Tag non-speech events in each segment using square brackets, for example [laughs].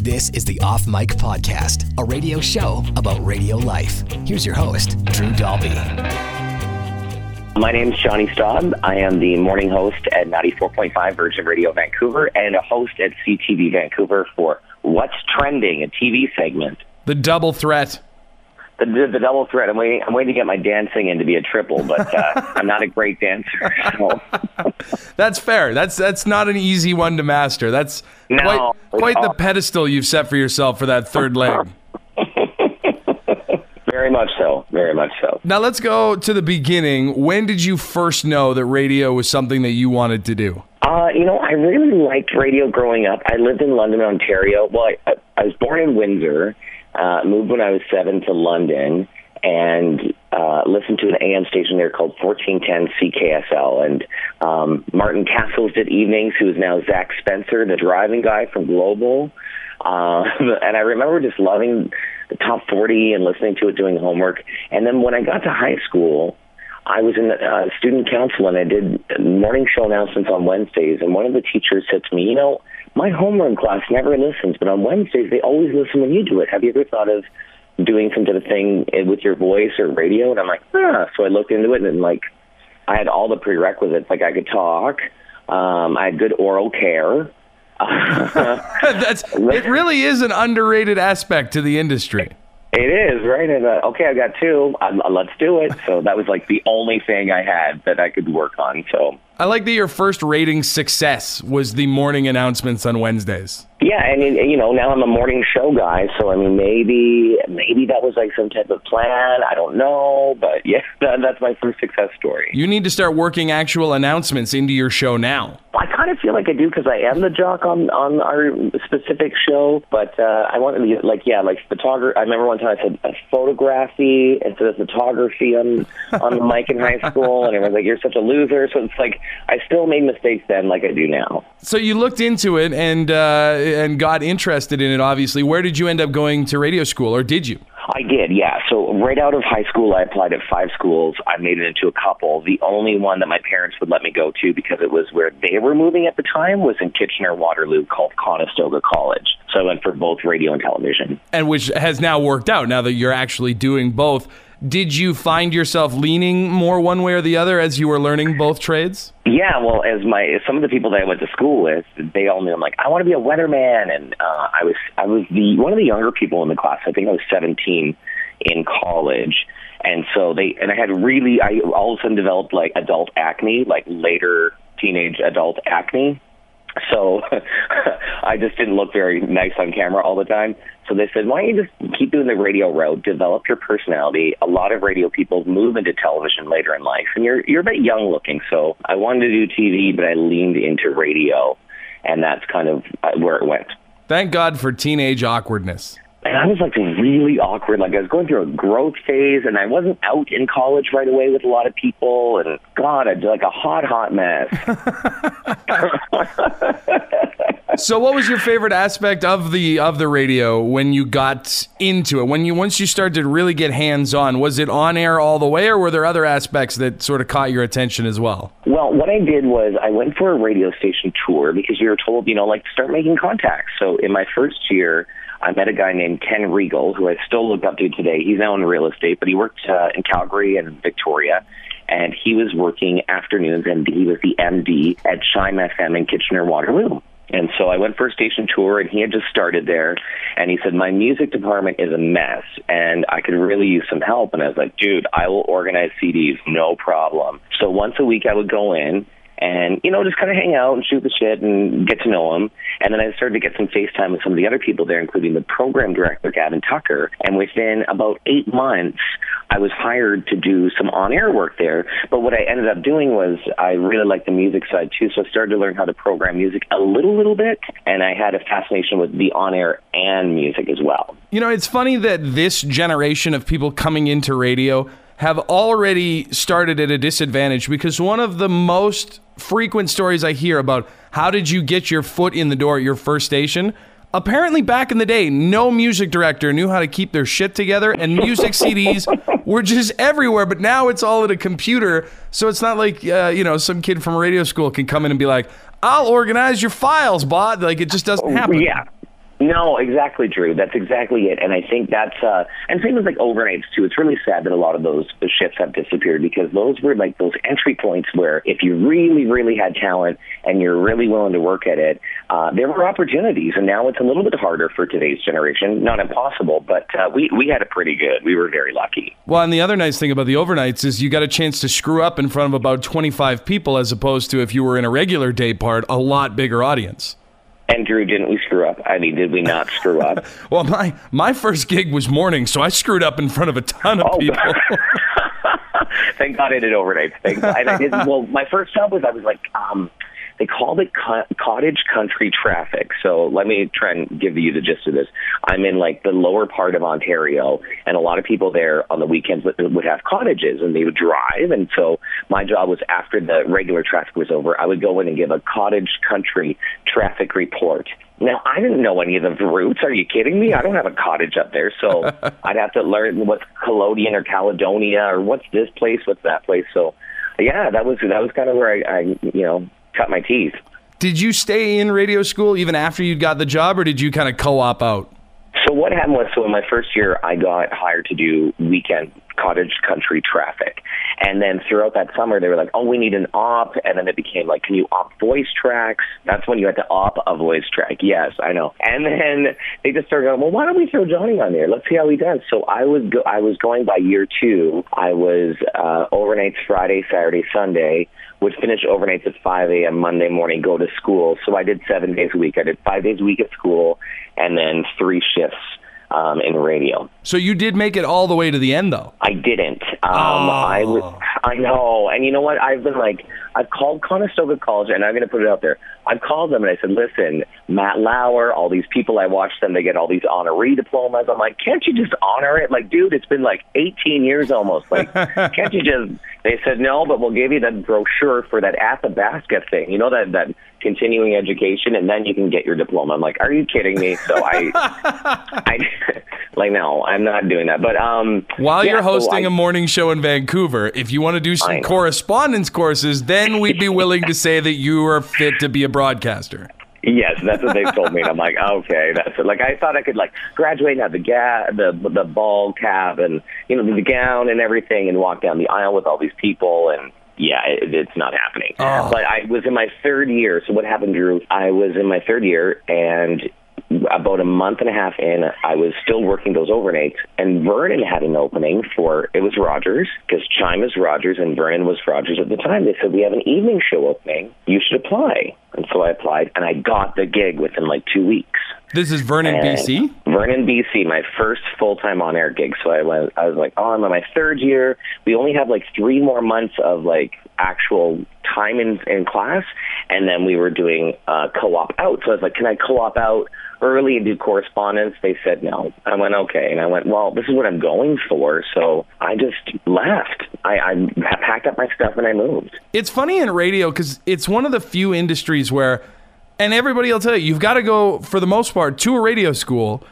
This is the Off Mic Podcast, a radio show about radio life. Here's your host, Drew Dalby. My name is Jonny Staub. I am the morning host at 94.5 Virgin Radio Vancouver and a host at CTV Vancouver for What's Trending, a TV segment. The double threat. The, the, double threat. I'm waiting, I'm waiting to get my dancing in to be a triple, but uh, [laughs] I'm not a great dancer. So. [laughs] That's fair. That's that's not an easy one to master. That's No, quite, quite the pedestal you've set for yourself for that third leg. [laughs] Very much so. Very much so. Now let's go to the beginning. When did you first know that radio was something that you wanted to do? Uh, you know, I really liked radio growing up. I lived in London, Ontario. Well, I, I was born in Windsor, uh, moved when I was seven to London, and uh, listened to an AM station there called 1410 CKSL. And um, Martin Castles did evenings, who is now Zach Spencer, the driving guy from Global. Uh, [laughs] and I remember just loving the top 40 and listening to it doing homework. And then when I got to high school, I was in uh, student council and I did morning show announcements on Wednesdays. And one of the teachers said to me, You know, my homeroom class never listens, but on Wednesdays they always listen when you do it. Have you ever thought of doing some sort of thing with your voice or radio? And I'm like, ah. So I looked into it and like I had all the prerequisites. Like I could talk, um, I had good oral care. [laughs] That's it. Really is an underrated aspect to the industry. It is right. And uh, okay, I got two. Um, let's do it. So that was like the only thing I had that I could work on. So I like that your first rating success was the morning announcements on Wednesdays. yeah, and you know now I'm a morning show guy. So I mean maybe maybe that was like some type of plan. I don't know, but yeah, [laughs] that, that's my first success story. You need to start working actual announcements into your show now. I kind of feel like I do because I am the jock on on our specific show. But uh, I want to be like yeah, like photography. I remember one time I said uh, photography instead of photography on on the mic in high school, and everyone's like, "You're such a loser." So it's like I still made mistakes then, like I do now. So you looked into it and uh, and got interested in it. Obviously, where did you end up going to radio school, or did you? I did, yeah. So right out of high school, I applied at five schools. I made it into a couple. The only one that my parents would let me go to because it was where they were moving at the time was in Kitchener Waterloo, called Conestoga College. So I went for both radio and television. and which has now worked out now that you're actually doing both. Did you find yourself leaning more one way or the other as you were learning both trades? Yeah, well, as my some of the people that I went to school with, they all knew I'm like, I want to be a weatherman, and uh, I was I was the one of the younger people in the class. I think I was 17 in college, and so they and I had really I all of a sudden developed like adult acne, like later teenage adult acne. So [laughs] I just didn't look very nice on camera all the time. So they said, why don't you just keep doing the radio route, develop your personality. A lot of radio people move into television later in life, and you're you're a bit young looking. So I wanted to do TV, but I leaned into radio, and that's kind of uh, where it went. Thank God for teenage awkwardness. And I was like really awkward. Like I was going through a growth phase, and I wasn't out in college right away with a lot of people. And God, I'd like a hot, hot mess. [laughs] [laughs] [laughs] So, what was your favorite aspect of the of the radio when you got into it? When you once you started to really get hands on, was it on air all the way, or were there other aspects that sort of caught your attention as well? Well, what I did was I went for a radio station tour because you were told, you know, like start making contacts. So in my first year, I met a guy named Ken Regal, who I still look up to today. He's now in real estate, but he worked uh, in Calgary and Victoria. And he was working afternoons, and he was the MD at CHYM FM in Kitchener Waterloo. And so I went for a station tour, and he had just started there. And he said, My music department is a mess, and I could really use some help. And I was like, Dude, I will organize CDs, no problem. So once a week, I would go in and, you know, just kind of hang out and shoot the shit and get to know him. And then I started to get some FaceTime with some of the other people there, including the program director, Gavin Tucker. And within about eight months, I was hired to do some on air work there. But what I ended up doing was I really liked the music side too. So I started to learn how to program music a little, little bit. And I had a fascination with the on air and music as well. You know, it's funny that this generation of people coming into radio have already started at a disadvantage because one of the most frequent stories I hear about how did you get your foot in the door at your first station? Apparently, back in the day, no music director knew how to keep their shit together, and music [laughs] CDs were just everywhere. But now it's all at a computer, so it's not like uh, you know some kid from radio school can come in and be like, "I'll organize your files, bot." Like it just doesn't happen. Yeah. No, exactly, Drew. That's exactly it. And I think that's uh and same with like overnights too. It's really sad that a lot of those shifts have disappeared because those were like those entry points where if you really, really had talent and you're really willing to work at it, uh, there were opportunities. And now it's a little bit harder for today's generation. Not impossible, but uh, we we had it pretty good. We were very lucky. Well, and the other nice thing about the overnights is you got a chance to screw up in front of about 25 people as opposed to if you were in a regular day part, a lot bigger audience. And Drew, didn't we screw up? I mean, did we not screw up? [laughs] well, my my first gig was morning, so I screwed up in front of a ton of Oh. people. [laughs] [laughs] Thank God I did overnight. Thank God. I did, well, my first job was I was like, um, they called it co- cottage country traffic. So let me try and give you the gist of this. I'm in like the lower part of Ontario, and a lot of people there on the weekends would, would have cottages, and they would drive. And so my job was after the regular traffic was over, I would go in and give a cottage country traffic report. Now I didn't know any of the routes. Are you kidding me? I don't have a cottage up there, so [laughs] I'd have to learn what's Caledon or Caledonia or what's this place, what's that place. So, yeah, that was that was kind of where I, I you know cut my teeth. Did you stay in radio school even after you got the job, or did you kind of co-op out? So what happened was, so in my first year, I got hired to do weekend cottage country traffic, and then throughout that summer, they were like, "Oh, we need an op," and then it became like, "Can you op voice tracks?" That's when you had to op a voice track. Yes, I know. And then they just started going, "Well, why don't we throw Jonny on there? Let's see how he does." So I was go- I was going by year two. I was uh, overnights Friday, Saturday, Sunday. Would finish overnights at 5 a.m. Monday morning, go to school. So I did seven days a week. I did five days a week at school, and then three shifts um, in radio. So you did make it all the way to the end, though. I didn't. Um, I was. I know, and you know what? I've been like, I've called Conestoga College, and I'm going to put it out there. I've called them and I said, listen, Matt Lauer, all these people I watch them, they get all these honoree diplomas. I'm like, can't you just honor it? Like, dude, it's been like 18 years almost. Like, [laughs] can't you just? They said no, but we'll give you that brochure for that Athabasca thing. You know that that continuing education, and then you can get your diploma. I'm like, are you kidding me? So I, [laughs] I, like, no, I'm not doing that. But um, While yeah, you're so hosting I- a morning show in Vancouver, if you want to do some correspondence courses, then we'd be willing to [laughs] say that you are fit to be a broadcaster. Yes, that's what they've told me. And I'm like, okay, that's it. Like I thought I could like graduate and have the ga- the the ball cap and you know the gown and everything and walk down the aisle with all these people and yeah, it, it's not happening. Oh. But I was in my third year. So what happened, Drew? I was in my third year and about a month and a half in, I was still working those overnights, and Vernon had an opening for it was Rogers because CHYM is Rogers and Vernon was Rogers at the time. They said we have an evening show opening. You should apply, and so I applied, and I got the gig within like two weeks. This is Vernon, And BC. Vernon, BC, my first full time on air gig. So I went. I was like, oh, I'm in my third year. We only have like three more months of like actual time in in class, and then we were doing uh, co-op out. So I was like, can I co-op out early and do correspondence? They said no. I went okay, and I went, well, this is what I'm going for. So I just left. I, I packed up my stuff and I moved. It's funny in radio because it's one of the few industries where, and everybody will tell you, you've got to go, for the most part, to a radio school,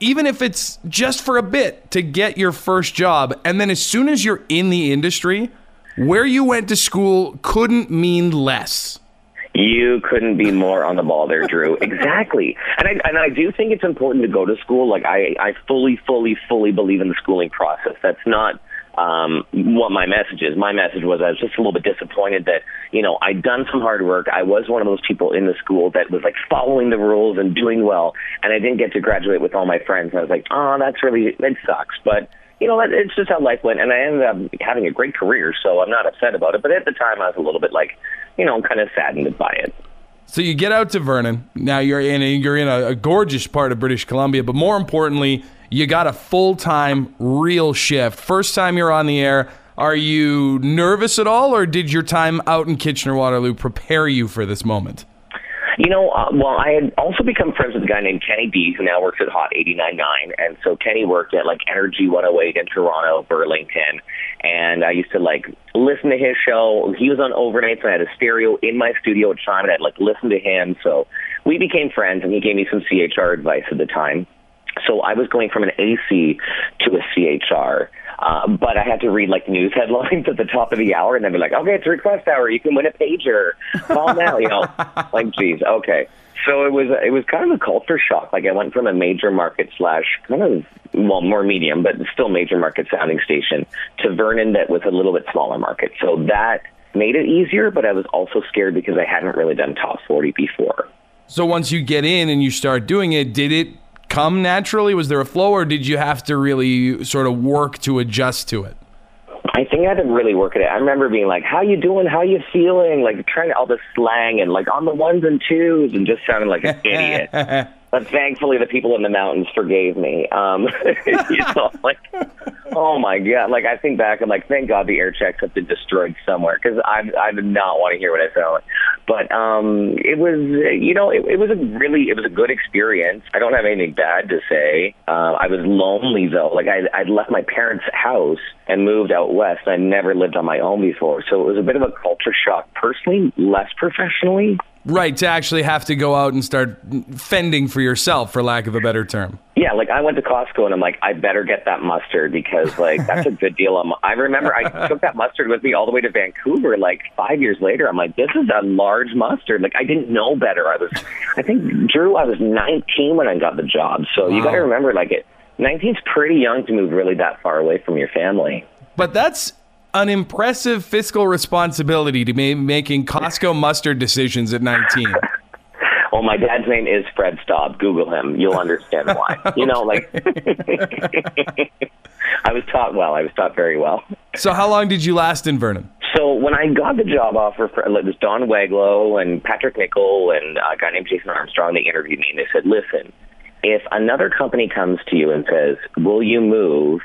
even if it's just for a bit to get your first job. And then as soon as you're in the industry, where you went to school couldn't mean less. You couldn't be more on the ball there, Drew. [laughs] exactly. And I and I do think it's important to go to school. Like I, I fully, fully, fully believe in the schooling process. That's not um, what my message is. My message was I was just a little bit disappointed that, you know, I'd done some hard work. I was one of those people in the school that was like following the rules and doing well, and I didn't get to graduate with all my friends. I was like, oh, that's really, it sucks. But, you know, it's just how life went, and I ended up having a great career, so I'm not upset about it. But at the time, I was a little bit like, you know, kind of saddened by it. So you get out to Vernon. Now you're in a, you're in a, a gorgeous part of British Columbia, but more importantly, you got a full time real shift. First time you're on the air. Are you nervous at all, or did your time out in Kitchener Waterloo prepare you for this moment? You know, uh, well, I had also become friends with a guy named Kenny B, who now works at Hot 89.9. And so Kenny worked at like Energy 108 in Toronto, Burlington. And I used to like listen to his show. He was on overnights, and I had a stereo in my studio at CHYM, and I'd like listen to him. So we became friends, and he gave me some CHR advice at the time. So I was going from an AC to a CHR. Uh, but I had to read like news [laughs] headlines at the top of the hour, and they'd be like, "Okay, it's request hour. You can win a pager. Call now." You know, [laughs] like, geez, okay. So it was it was kind of a culture shock. Like I went from a major market slash kind of well more medium, but still major market sounding station to Vernon that was a little bit smaller market. So that made it easier, but I was also scared because I hadn't really done top forty before. So once you get in and you start doing it, did it come naturally? Was there a flow, or did you have to really sort of work to adjust to it? I think I had to really work at it. I remember being like, "How you doing? How you feeling?" Like trying all the slang and like on the ones and twos, and just sounding like an [laughs] idiot. But thankfully, the people in the mountains forgave me. Um, [laughs] you know, like, oh my god! Like I think back, I'm like, thank God the air checks have been destroyed somewhere because I I did not want to hear what I sound like. But um, it was, you know, it, it was a really, it was a good experience. I don't have anything bad to say. Uh, I was lonely though. Like I I'd left my parents' house and moved out west. I never lived on my own before, so it was a bit of a culture shock. Personally, less professionally. Right, to actually have to go out and start fending for yourself, for lack of a better term. Yeah, like I went to Costco and I'm like, I better get that mustard because like that's a good deal. On, I remember I took that mustard with me all the way to Vancouver. Like five years later, I'm like, this is a large mustard. Like I didn't know better. I was, I think Drew, I was 19 when I got the job. So wow. you got to remember, like it, 19's pretty young to move really that far away from your family. But that's an impressive fiscal responsibility to be making Costco mustard decisions at 19. [laughs] well, my dad's name is Fred Staub. Google him. You'll understand why. [laughs] You know, like [laughs] I was taught well. I was taught very well. So, how long did you last in Vernon? So, when I got the job offer, for, it was Don Waglow and Patrick Nickel and a guy named Jason Armstrong. They interviewed me and they said, "Listen, if another company comes to you and says, "Will you move?"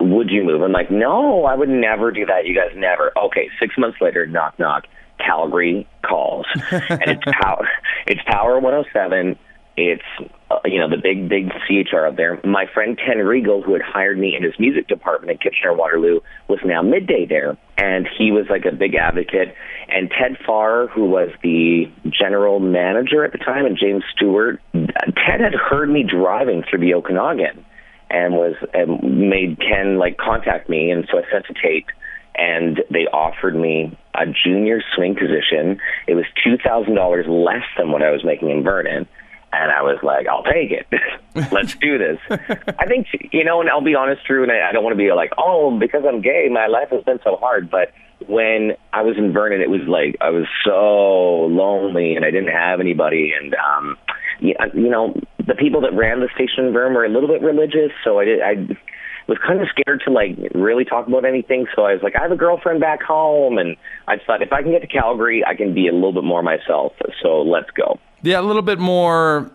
Would you move? I'm like, no, I would never do that. You guys never. Okay, six months later, knock knock, Calgary calls, [laughs] and it's power. It's Power 107. It's uh, you know the big big CHR out there. My friend Ken Regal, who had hired me in his music department at Kitchener Waterloo, was now midday there, and he was like a big advocate. And Ted Farr, who was the general manager at the time, and James Stewart, Ted had heard me driving through the Okanagan and was and made Ken like contact me, and so I sent a tape, and they offered me a junior swing position. It was two thousand dollars less than what I was making in Vernon. And I was like, I'll take it. [laughs] Let's do this. [laughs] I think, you know, and I'll be honest, Drew, and I, I don't want to be like, oh, because I'm gay, my life has been so hard. But when I was in Vernon, it was like I was so lonely and I didn't have anybody. And, um, you know, the people that ran the station in were a little bit religious, so I did, I was kind of scared to like really talk about anything. So I was like, I have a girlfriend back home, and I just thought if I can get to Calgary, I can be a little bit more myself. So let's go. Yeah, a little bit more.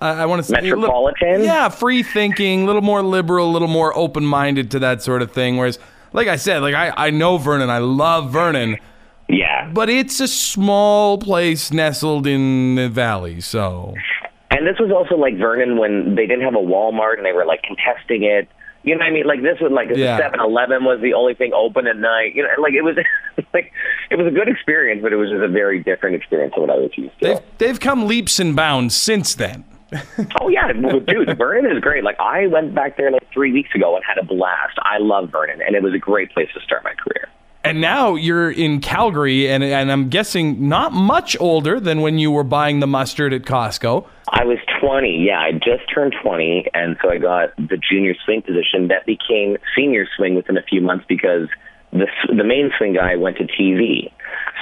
I want to say metropolitan. Little, yeah, free thinking, a little more liberal, a little more open minded to that sort of thing. Whereas, like I said, like I, I know Vernon, I love Vernon. Yeah. But it's a small place nestled in the valley, so and this was also like Vernon when they didn't have a Walmart and they were like contesting it. You know what I mean? Like this was like yeah. Seven Eleven was the only thing open at night. You know, like it was [laughs] like it was a good experience, but it was just a very different experience than what I was used to. They've they've come leaps and bounds since then. [laughs] oh yeah, dude, Vernon is great. Like I went back there like three weeks ago and had a blast. I love Vernon, and it was a great place to start my career. And now you're in Calgary, and, and I'm guessing not much older than when you were buying the mustard at Costco. I was 20. Yeah, I just turned 20, and so I got the junior swing position. That became senior swing within a few months because the the main swing guy went to TV,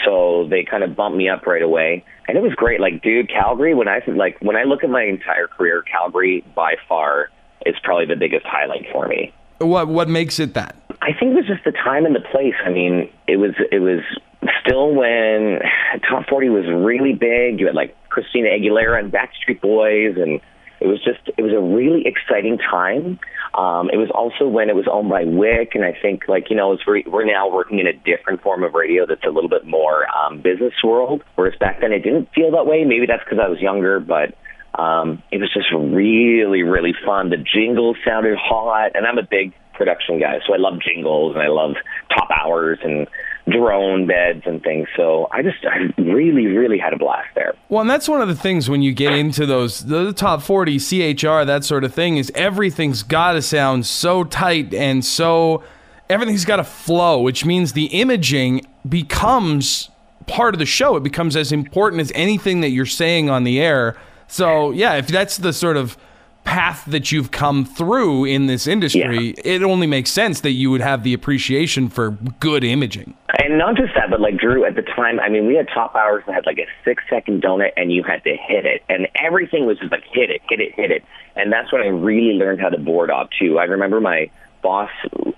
so they kind of bumped me up right away, and it was great. Like, dude, Calgary. When I like when I look at my entire career, Calgary by far is probably the biggest highlight for me. What what makes it that? I think it was just the time and the place. I mean, it was it was still when [sighs] top 40 was really big. You had like Christina Aguilera and Backstreet Boys, and it was just it was a really exciting time. Um, it was also when it was owned by WIC, and I think like you know, we're, we're now working in a different form of radio that's a little bit more um, business world. Whereas back then it didn't feel that way. Maybe that's because I was younger, but um, it was just really, really fun. The jingles sounded hot, and I'm a big production guy, so I love jingles and I love top hours and drone beds and things. So I just I really really had a blast there. Well, and that's one of the things when you get into those the top 40 CHR that sort of thing is everything's got to sound so tight and so everything's got to flow, which means the imaging becomes part of the show. It becomes as important as anything that you're saying on the air. So, yeah, if that's the sort of path that you've come through in this industry, yeah. it only makes sense that you would have the appreciation for good imaging. And not just that, but like Drew, at the time, I mean, we had top hours that had like a six second donut and you had to hit it. And everything was just like hit it, hit it, hit it. And that's when I really learned how to board op too. I remember my boss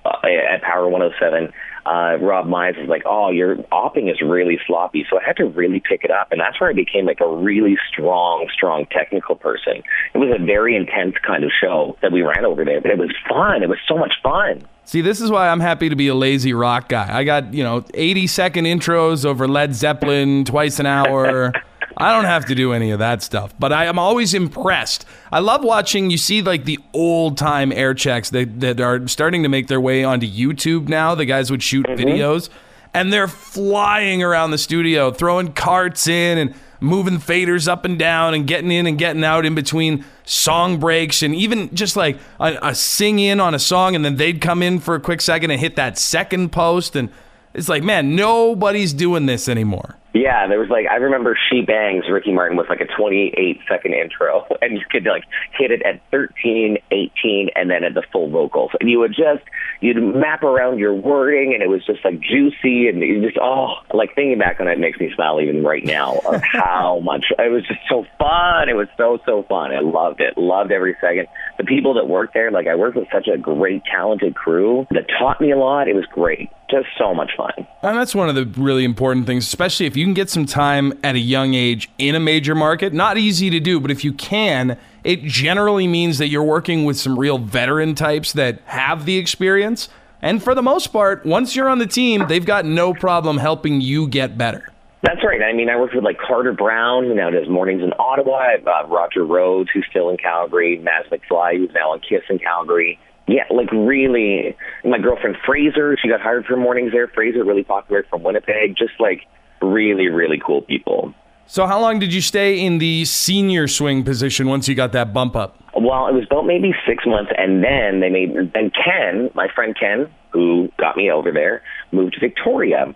uh, at Power 107 uh, Rob Mize was like, "Oh, your opping is really sloppy," so I had to really pick it up, and that's where I became like a really strong, strong technical person. It was a very intense kind of show that we ran over there, but it was fun. It was so much fun. See, this is why I'm happy to be a lazy rock guy. I got you know 80 second intros over Led Zeppelin twice an hour. [laughs] I don't have to do any of that stuff, but I am always impressed. I love watching. You see, like the old time air checks that that are starting to make their way onto YouTube now. The guys would shoot mm-hmm. videos, and they're flying around the studio, throwing carts in and moving faders up and down and getting in and getting out in between song breaks and even just like a, a sing in on a song and then they'd come in for a quick second and hit that second post and it's like man nobody's doing this anymore yeah, there was like I remember She Bangs Ricky Martin was like a 28 second intro, [laughs] and you could like hit it at 13, 18, and then at the full vocals, and you would just you'd map around your wording, and it was just like juicy, and you just oh, like thinking back on it makes me smile even right now of [laughs] how much it was just so fun. It was so so fun. I loved it, loved every second. The people that worked there, like I worked with such a great, talented crew that taught me a lot. It was great just so much fun. And that's one of the really important things, especially if you can get some time at a young age in a major market. Not easy to do, but if you can, it generally means that you're working with some real veteran types that have the experience. And for the most part, once you're on the team, they've got no problem helping you get better. That's right. I mean, I worked with like Carter Brown, who now does mornings in Ottawa. I've uh, Roger Rhodes, who's still in Calgary. Maz McFly, who's now on Kiss in Calgary yeah, like really, my girlfriend Fraser, she got hired for mornings there. Fraser, really popular from Winnipeg. Just like really, really cool people. So, how long did you stay in the senior swing position once you got that bump up? Well, it was about maybe six months, and then they made. Then Ken, my friend Ken, who got me over there, moved to Victoria,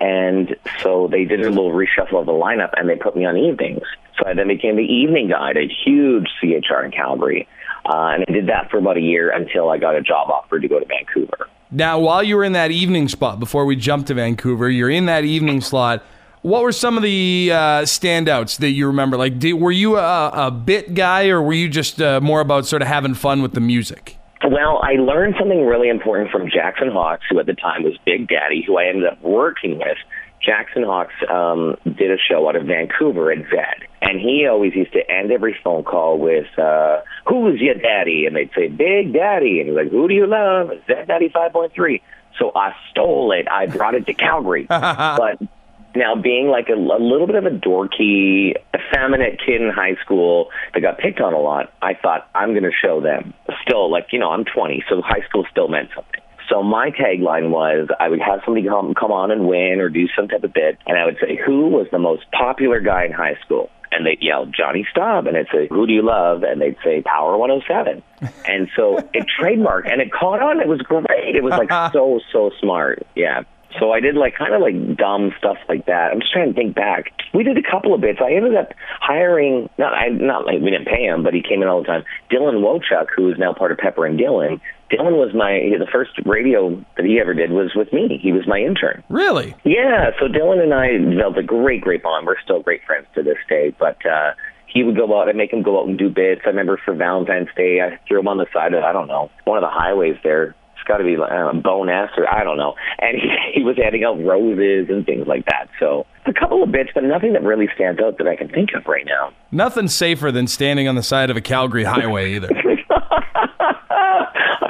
and so they did a little reshuffle of the lineup, and they put me on evenings. So I then became the evening guy at a huge CHR in Calgary. Uh, and I did that for about a year until I got a job offer to go to Vancouver. Now, while you were in that evening spot, before we jump to Vancouver, you're in that evening slot. What were some of the uh, standouts that you remember? Like, did, were you a, a, bit guy, or were you just uh, more about sort of having fun with the music? Well, I learned something really important from Jackson Hawks, who at the time was Big Daddy, who I ended up working with. Jackson Hawks um, did a show out of Vancouver at Zed, and he always used to end every phone call with, uh, "Who's your daddy?" And they'd say, "Big Daddy," and he's like, "Who do you love?" Zed Daddy five point three. So I stole it. I brought it to Calgary, [laughs] but now being like a, a little bit of a dorky, effeminate kid in high school that got picked on a lot, I thought I'm going to show them. Still, like you know, I'm 20, so high school still meant something. So my tagline was I would have somebody come come on and win or do some type of bit, and I would say who was the most popular guy in high school, and they'd yell Jonny Staub, and I'd say who do you love, and they'd say Power 107, [laughs] and so it trademarked and it caught on. It was great. It was like [laughs] so so smart. Yeah. So I did like kind of like dumb stuff like that. I'm just trying to think back. We did a couple of bits. I ended up hiring not I not like we didn't pay him, but he came in all the time. Dylan Wochuk, who is now part of Pepper and Dylan, Dylan was my the first radio that he ever did was with me. He was my intern. Really? Yeah. So Dylan and I developed a great, great bond. We're still great friends to this day. But uh, he would go out. and make him go out and do bits. I remember for Valentine's Day, I threw him on the side of I don't know one of the highways there. It's got to be like uh, Bonus or I don't know. And he, [laughs] he was handing out roses and things like that. So a couple of bits, but nothing that really stands out that I can think of right now. Nothing safer than standing on the side of a Calgary highway either. [laughs]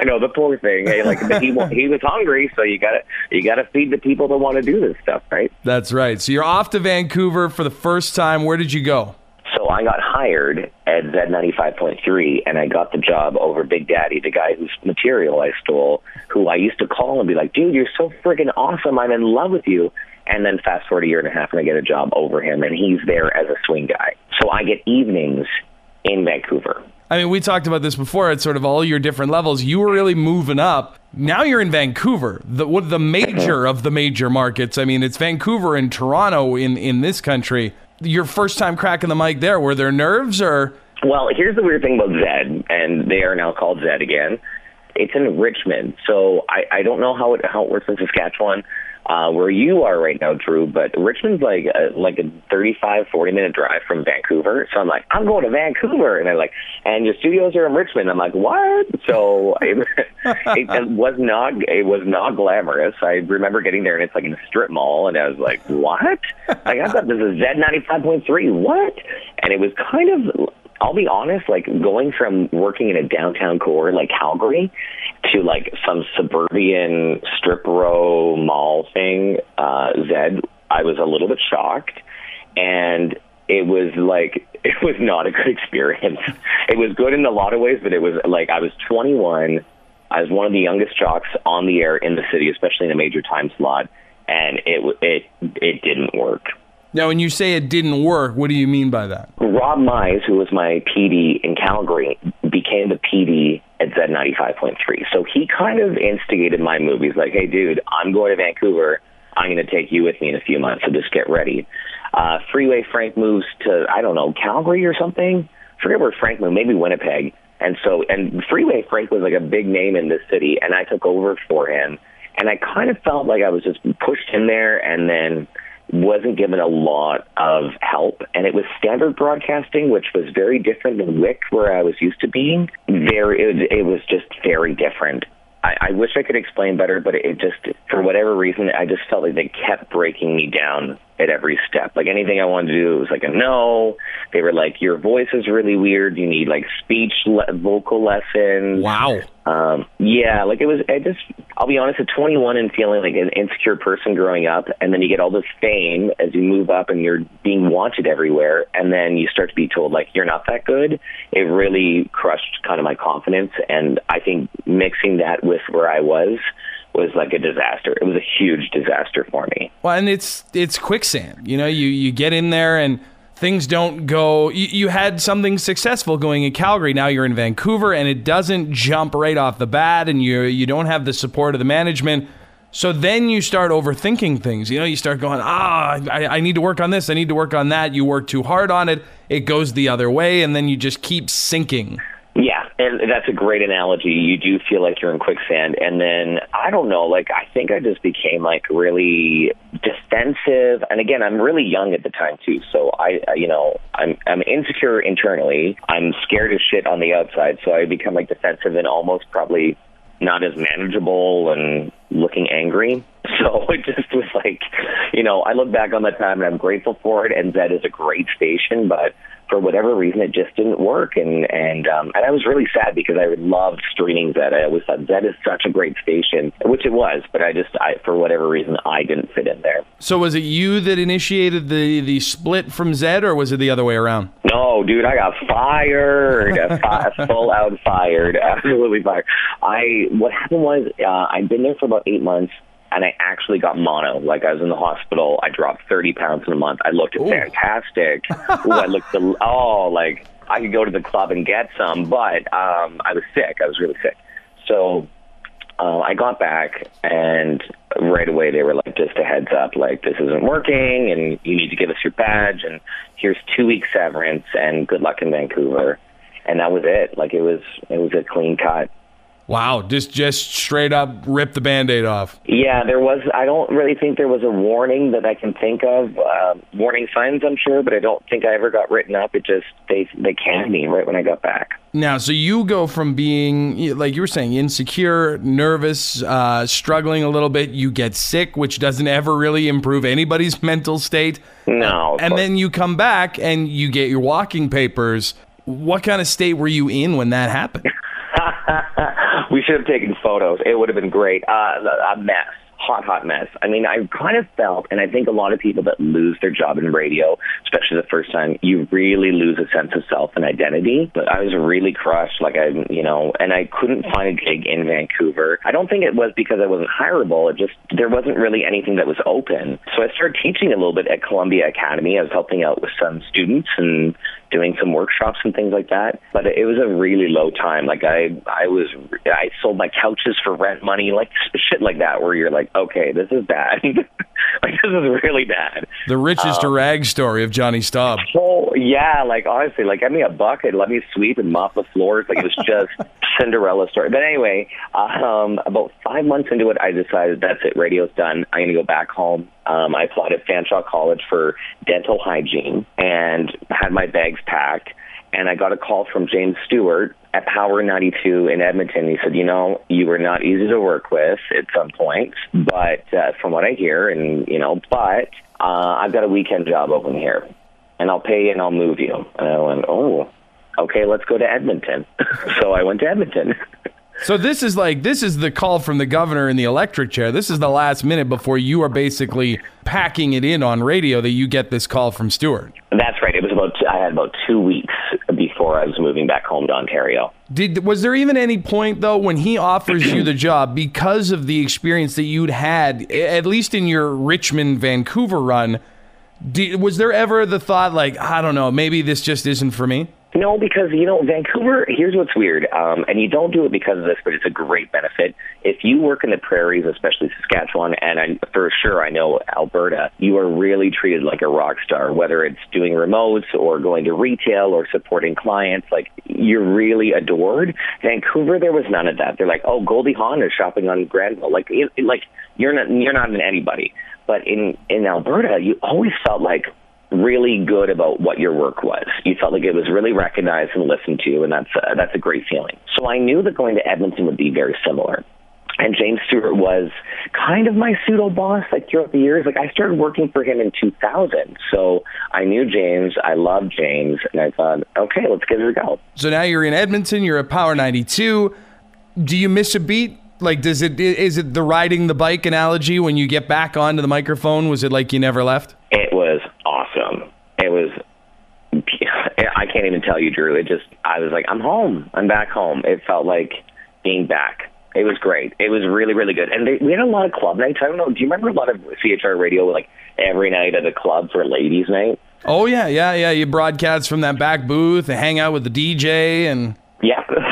Know the poor thing. Hey, like he [laughs] he was hungry, so you got to you got to feed the people that want to do this stuff, right? That's right. So you're off to Vancouver for the first time. Where did you go? So I got hired at Z95.3 and I got the job over Big Daddy, the guy whose material I stole, who I used to call and be like, dude, you're so friggin' awesome. I'm in love with you. And then fast forward a year and a half and I get a job over him and he's there as a swing guy. So I get evenings in Vancouver. I mean, we talked about this before at sort of all your different levels. You were really moving up. Now you're in Vancouver, the what- the major of the major markets. I mean, it's Vancouver and Toronto in in this country. Your first time cracking the mic there, were there nerves or? Well, here's the weird thing about Zed, and they are now called Zed again. It's in Richmond, so I, I don't know how it how it works in Saskatchewan, uh, where you are right now, Drew. But Richmond's like a, like a 35, 40 minute drive from Vancouver. So I'm like, I'm going to Vancouver, and they're like, and your studios are in Richmond. I'm like, what? So [laughs] it, it, was not it was not glamorous. I remember getting there, and it's like in a strip mall, and I was like, what? Like I thought this is Z ninety five point three. What? And it was kind of I'll be honest, like going from working in a downtown core like Calgary to like some suburban strip row mall thing, uh, Zed, I was a little bit shocked. And it was like, [laughs] it was not a good experience. [laughs] It was good in a lot of ways, but it was like I was 21. I was one of the youngest jocks on the air in the city, especially in a major time slot. And it, it, it didn't work. Now, when you say it didn't work, what do you mean by that? Rob Mize, who was my PD in Calgary, became the PD at Z95.3. So he kind of instigated my move. He's like, hey, dude, I'm going to Vancouver. I'm going to take you with me in a few months, so just get ready. Uh, Freeway Frank moves to, I don't know, Calgary or something. forget where Frank moved, maybe Winnipeg. And so, and Freeway Frank was like a big name in this city, and I took over for him. And I kind of felt like I was just pushed in there and then wasn't given a lot of help. And it was standard broadcasting which was very different than WIC where i was used to being. Very it, it was just very different. I, I wish i could explain better but it just for whatever reason i just felt like they kept breaking me down at every step like anything i wanted to do it was like a no they were like your voice is really weird you need like speech le- vocal lessons Wow. um, yeah, like it was. I just, I'll be honest, at 21 and feeling like an insecure person growing up, and then you get all this fame as you move up, and you're being wanted everywhere, and then you start to be told like you're not that good. It really crushed kind of my confidence, and I think mixing that with where I was was like a disaster. It was a huge disaster for me. Well, and it's it's quicksand. You know, you you get in there and things don't go. You, you had something successful going in Calgary. Now you're in Vancouver, and it doesn't jump right off the bat, and you you don't have the support of the management. So then you start overthinking things. You know, you start going, ah, I, I need to work on this. I need to work on that. You work too hard on it. It goes the other way, and then you just keep sinking. And that's a great analogy. You do feel like you're in quicksand, and then I don't know, like I think I just became like really defensive. And again, I'm really young at the time too, so I, you know, I'm I'm insecure internally. I'm scared as shit on the outside, so I become like defensive and almost probably not as manageable and looking angry. [laughs] So it just was like, you know, I look back on that time and I'm grateful for it. And Zed is a great station, but for whatever reason, it just didn't work. And and um, and I was really sad because I loved streaming Zed. I always thought Zed is such a great station, which it was. But I just, I for whatever reason, I didn't fit in there. So was it you that initiated the the split from Zed, or was it the other way around? No, dude, I got fired, Fi- [laughs] full out fired, [laughs] absolutely fired. I what happened was uh, I'd been there for about eight months, and I actually got mono. Like I was in the hospital. I dropped thirty pounds in a month. I looked fantastic. [laughs] Ooh, I looked the, oh like I could go to the club and get some, but um, I was sick. I was really sick. So uh, I got back, and right away they were like, "Just a heads up, like this isn't working, and you need to give us your badge, and here's two weeks severance, and good luck in Vancouver." And that was it. Like it was, it was a clean cut. Wow, just just straight up rip the band-aid off. Yeah, there was. I don't really think there was a warning that I can think of. Uh, warning signs, I'm sure, but I don't think I ever got written up. It just they they canned me right when I got back. Now, so you go from being like you were saying, insecure, nervous, uh, struggling a little bit. You get sick, which doesn't ever really improve anybody's [laughs] mental state. No, of and then you come back and you get your walking papers. What kind of state were you in when that happened? [laughs] we should have taken photos. It would have been great. Uh, a mess, hot, hot mess. I mean, I kind of felt, and I think a lot of people that lose their job in radio, especially the first time, you really lose a sense of self and identity. But I was really crushed. Like I, you know, and I couldn't find a gig in Vancouver. I don't think it was because I wasn't hireable. It just there wasn't really anything that was open. So I started teaching a little bit at Columbia Academy. I was helping out with some students and doing some workshops and things like that. But it was a really low time. Like I, I was, I sold my couches for rent money, like shit like that, where you're like, okay, this is bad. [laughs] like this is really bad. The richest um, rag story of Jonny Staub. Oh yeah, like honestly, like give me a bucket, let me sweep and mop the floors. Like it was just [laughs] Cinderella story. But anyway, um, about five months into it, I decided that's it. Radio's done. I'm gonna go back home. Um, I applied at Fanshawe College for dental hygiene and had my bags packed. And I got a call from James Stewart at Power 92 in Edmonton. He said, You know, you were not easy to work with at some points, but uh, from what I hear, and, you know, but uh, I've got a weekend job open here and I'll pay you and I'll move you. And I went, Oh, okay, let's go to Edmonton. [laughs] so I went to Edmonton. [laughs] So this is like this is the call from the governor in the electric chair. This is the last minute before you are basically packing it in on radio that you get this call from Stewart. That's right. It was about I had about two weeks before I was moving back home to Ontario. Did was there even any point though when he offers you the job because of the experience that you'd had at least in your Richmond Vancouver run? Did, was there ever the thought like I don't know maybe this just isn't for me? No, because you know Vancouver. Here's what's weird, um, and you don't do it because of this, but it's a great benefit. If you work in the prairies, especially Saskatchewan, and I, for sure I know Alberta, you are really treated like a rock star. Whether it's doing remotes or going to retail or supporting clients, like you're really adored. Vancouver, there was none of that. They're like, oh, Goldie Hawn is shopping on Granville. Like, it, like you're not you're not an anybody. But in in Alberta, you always felt like really good about what your work was. You felt like it was really recognized and listened to, and that's a, that's a great feeling. So I knew that going to Edmonton would be very similar. And James Stewart was kind of my pseudo boss, like throughout the years. Like I started working for him in 2000, so I knew James. I loved James, and I thought, okay, let's give it a go. So now you're in Edmonton. You're at Power 92. Do you miss a beat? Like, does it is it the riding the bike analogy when you get back onto the microphone? Was it like you never left? It. It was. I can't even tell you, Drew. It just, I was like, I'm home. I'm back home. It felt like being back. It was great. It was really, really good. And they, we had a lot of club nights. I don't know. Do you remember a lot of CHR radio, like every night at a club for ladies' night? Oh yeah, yeah, yeah. You broadcast from that back booth, and hang out with the DJ, and yeah. [laughs]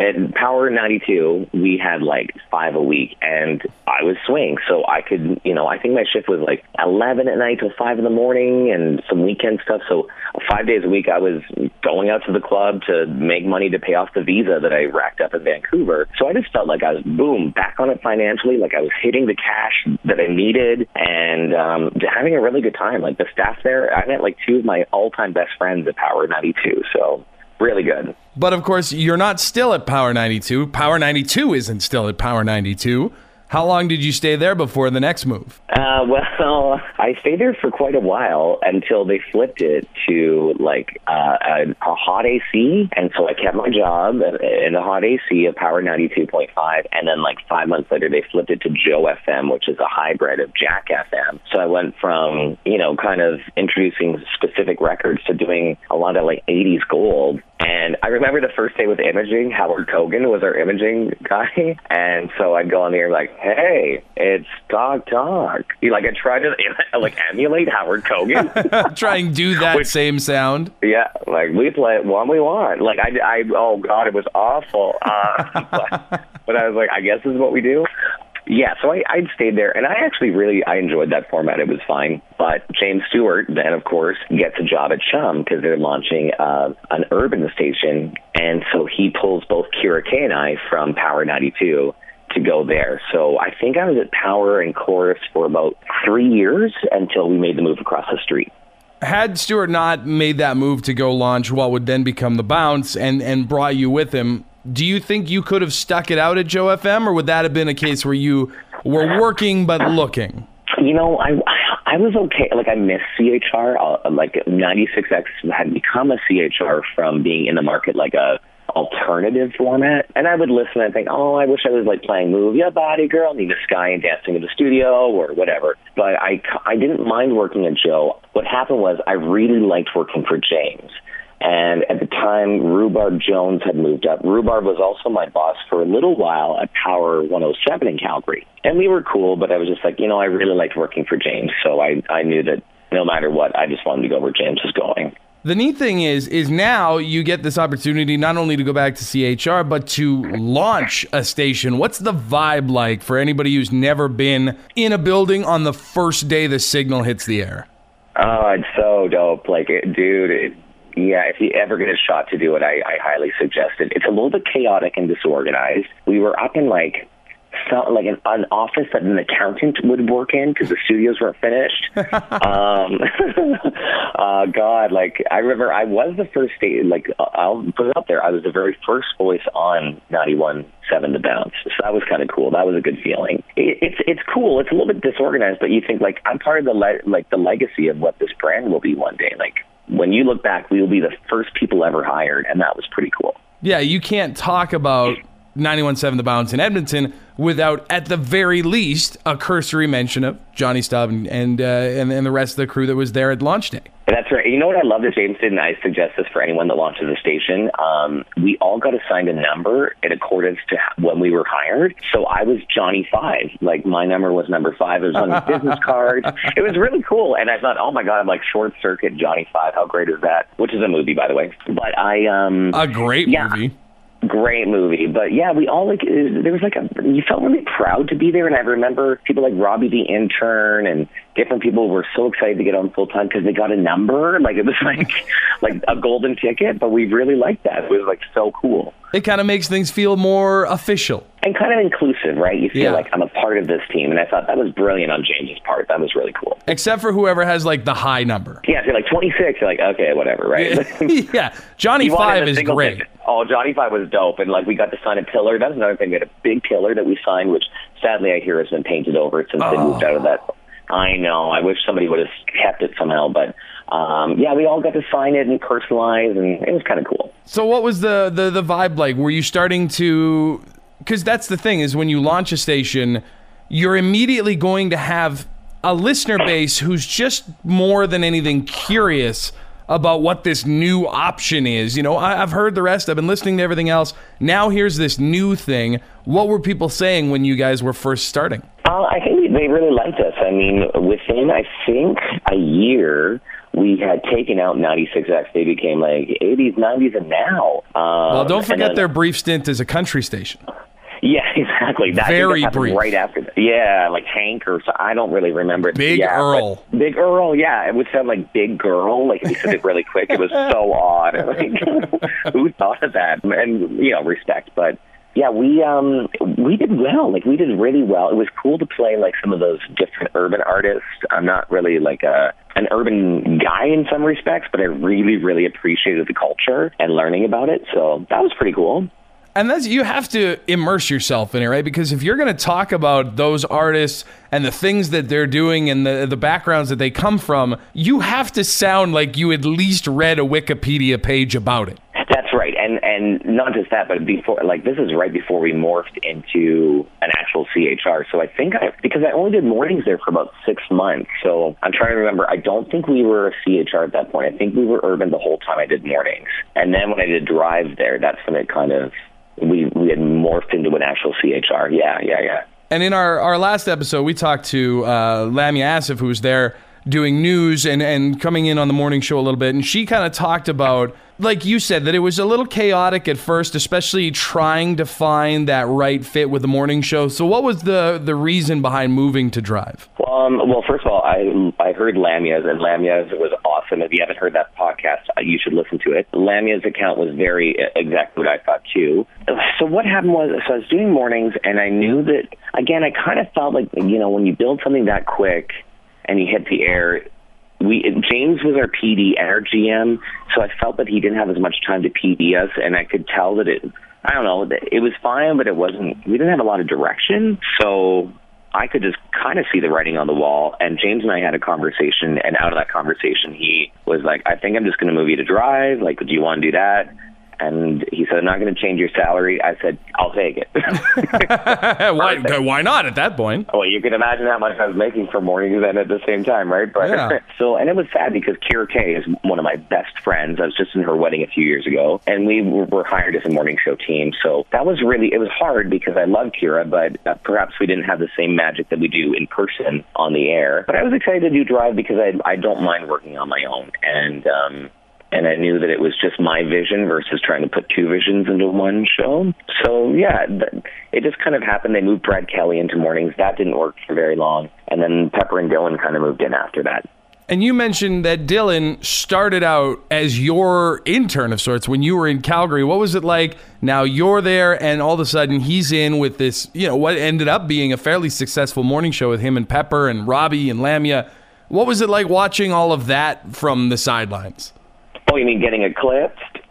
at Power 92, we had like five a week, and I was swing, so I could, you know, I think my shift was like 11 at night till five in the morning, and some weekend stuff. So five days a week, I was going out to the club to make money to pay off the visa that I racked up in Vancouver. So I just felt like I was boom back on it financially, like I was hitting the cash that I needed, and um, having a really good time. Like the staff there, I met like two of my all-time best friends at Power 92. So really good. But of course, you're not still at Power 92. Power 92 isn't still at Power 92. How long did you stay there before the next move? Uh, [laughs] well, I stayed there for quite a while until they flipped it to like uh, a, a hot AC, and so I kept my job in the hot AC of Power 92.5, and then like five months later they flipped it to Joe FM, which is a hybrid of Jack FM. So I went from you know kind of introducing specific records to doing a lot of like 80s gold, and I remember the first day with imaging, Howard Kogan was our imaging guy. [laughs] And so I'd go on there like, hey, it's Dog Talk. You like I try to [laughs] like emulate Howard Kogan. [laughs] try and do that Which, same sound. Yeah, like we play it one we want. Like I, I oh god, it was awful. Uh, [laughs] but, but I was like, I guess this is what we do. Yeah, so I, I stayed there, and I actually really I enjoyed that format. It was fine. But James Stewart then, of course, gets a job at Chum because they're launching uh, an urban station, and so he pulls both Kira K and I from Power 92 to go there. So I think I was at Power and Corus for about three years until we made the move across the street had Stewart not made that move to go launch what would then become the bounce and and brought you with him, do you think you could have stuck it out at Joe FM, or would that have been a case where you were working but looking? You know, I I was okay. Like I missed CHR. Uh, like 96X had become a CHR from being in the market like a alternative format. And I would listen and think, oh, I wish I was like playing Move Your Body Girl, Nina Sky and Dancing in the Studio or whatever. But I, I didn't mind working at Joe. What happened was I really liked working for James. And at the time, Rhubarb Jones had moved up. Rhubarb was also my boss for a little while at Power 107 in Calgary. And we were cool, but I was just like, you know, I really liked working for James. So I, I knew that no matter what, I just wanted to go where James was going. The neat thing is, is now you get this opportunity not only to go back to CHR, but to launch a station. What's the vibe like for anybody who's never been in a building on the first day the signal hits the air? Oh, it's so dope. Like, it, dude, it, yeah, if you ever get a shot to do it, I, I highly suggest it. It's a little bit chaotic and disorganized. We were up in like felt like an, an office that an accountant would work in because the studios weren't finished. [laughs] um, [laughs] uh, God, like I remember, I was the first state. Like I'll put it up there. I was the very first voice on ninety one seven to bounce. So that was kind of cool. That was a good feeling. It, it's it's cool. It's a little bit disorganized, but you think like I'm part of the le- like the legacy of what this brand will be one day. Like when you look back, we will be the first people ever hired, and that was pretty cool. Yeah, you can't talk about 91.7 The Bounce in Edmonton without, at the very least, a cursory mention of Jonny Staub and and, uh, and, and the rest of the crew that was there at launch day. That's right. You know what I love that James did, and I suggest this for anyone that launches a station. Um, we all got assigned a number in accordance to when we were hired. So I was Johnny Five. Like my number was number five. It was on the [laughs] business card. It was really cool. And I thought, oh my god, I'm like short circuit Johnny Five. How great is that? Which is a movie, by the way. But I um a great yeah. movie great movie. But yeah, we all like uh, there was like a you felt really proud to be there, and I remember people like Robbie the intern and different people were so excited to get on full time because they got a number. [laughs] Like it was [laughs] like like a golden ticket, but we really liked that. It was like so cool. It kind of makes things feel more official and kind of inclusive, right? You feel yeah. like I'm a part of this team, and I thought that was brilliant on James's part. That was really cool. Except for whoever has like the high number. Yeah, if you're like 26, you're like okay, whatever, right? yeah, [laughs] Johnny Five is great. Ticket. Oh, Johnny Five was dope, and like we got to sign a pillar. That's another thing. We had a big pillar that we signed, which sadly I hear has been painted over since oh. they moved out of that. I know. I wish somebody would have kept it somehow, but um, yeah, we all got to sign it and personalize, and it was kind of cool. So, what was the, the the vibe like? Were you starting to? Because that's the thing is when you launch a station, you're immediately going to have a listener base who's just more than anything curious about what this new option is. You know, I, have heard the rest. I've been listening to everything else. Now here's this new thing. What were people saying when you guys were first starting? Uh, I think they really liked us. Mean, within I think a year, we had taken out 96X. They became like 80s, 90s, and now. Um, well, don't forget then, their brief stint as a country station. Yeah, [laughs] exactly. That, Very brief. Right after, that. yeah, like Hank or so, I don't really remember. Big yeah, Earl. Big Earl, yeah. It would sound like Big Girl. Like if you said it really quick, it was so [laughs] odd. Like, [laughs] who thought of that? And you know, respect, but yeah, we um we did well. Like we did really well. It was cool to play like some of those different urban artists. I'm not really like a an urban guy in some respects, but I really really appreciated the culture and learning about it. So that was pretty cool. And that's you have to immerse yourself in it, right? Because if you're going to talk about those artists and the things that they're doing and the the backgrounds that they come from, you have to sound like you at least read a Wikipedia page about it. Right, and and not just that, but before like this is right before we morphed into an actual CHR. So I think I because I only did mornings there for about six months. So I'm trying to remember. I don't think we were a CHR at that point. I think we were urban the whole time I did mornings, and then when I did drive there, that's when it kind of we we had morphed into an actual CHR. Yeah, yeah, yeah. And in our, our last episode, we talked to uh, Lamia Asif, who was there doing news and, and coming in on the morning show a little bit. And she kind of talked about, like you said, that it was a little chaotic at first, especially trying to find that right fit with the morning show. So, what was the, the reason behind moving to Drive? Um, well, first of all, I I heard Lamia's, and Lamia's was awesome. If you haven't heard that podcast, uh, you should listen to it. Lamia's account was very uh, exactly what I thought too. So what happened was, so I was doing mornings, and I knew that again. I kind of felt like you know when you build something that quick and you hit the air. We James was our PD and our GM, so I felt that he didn't have as much time to PD us, and I could tell that it. I don't know. It was fine, but it wasn't. We didn't have a lot of direction, so I could just kind of see the writing on the wall. And James and I had a conversation, and out of that conversation, he was like, "I think I'm just going to move you to drive. Like, do you want to do that?" And he said, I'm not going to change your salary. I said, I'll take it. [laughs] why, why not at that point? well, you can imagine how much I was making for mornings and at the same time, right? But Yeah. [laughs] so, and it was sad because Kira Kay is one of my best friends. I was just in her wedding a few years ago, and we were were hired as a morning show team. So that was really, it was hard because I love Kira, but uh, perhaps we didn't have the same magic that we do in person on the air. But I was excited to do Drive because I, I don't mind working on my own. And, um, and I knew that it was just my vision versus trying to put two visions into one show. So yeah, it just kind of happened. They moved Brad Kelly into mornings. That didn't work for very long, and then Pepper and Dylan kind of moved in after that. And you mentioned that Dylan started out as your intern of sorts when you were in Calgary. What was it like? Now you're there, and all of a sudden he's in with this, you know, what ended up being a fairly successful morning show with him and Pepper and Robbie and Lamia. What was it like watching all of that from the sidelines? Oh, you mean getting eclipsed?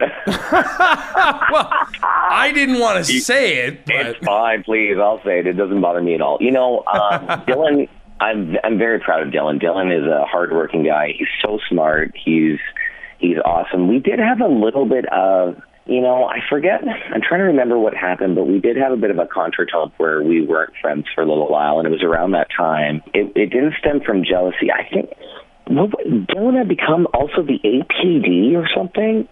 [laughs] [laughs] Well, I didn't want to say it, but It's fine, please. I'll say it. It doesn't bother me at all. You know, [laughs] um, Dylan. I'm I'm very proud of Dylan. Dylan is a hardworking guy. He's so smart. He's he's awesome. We did have a little bit of. You know, I forget. I'm trying to remember what happened, but we did have a bit of a contretemps where we weren't friends for a little while, and it was around that time. It, it didn't stem from jealousy. I think what, Dylan had become also the APD or something.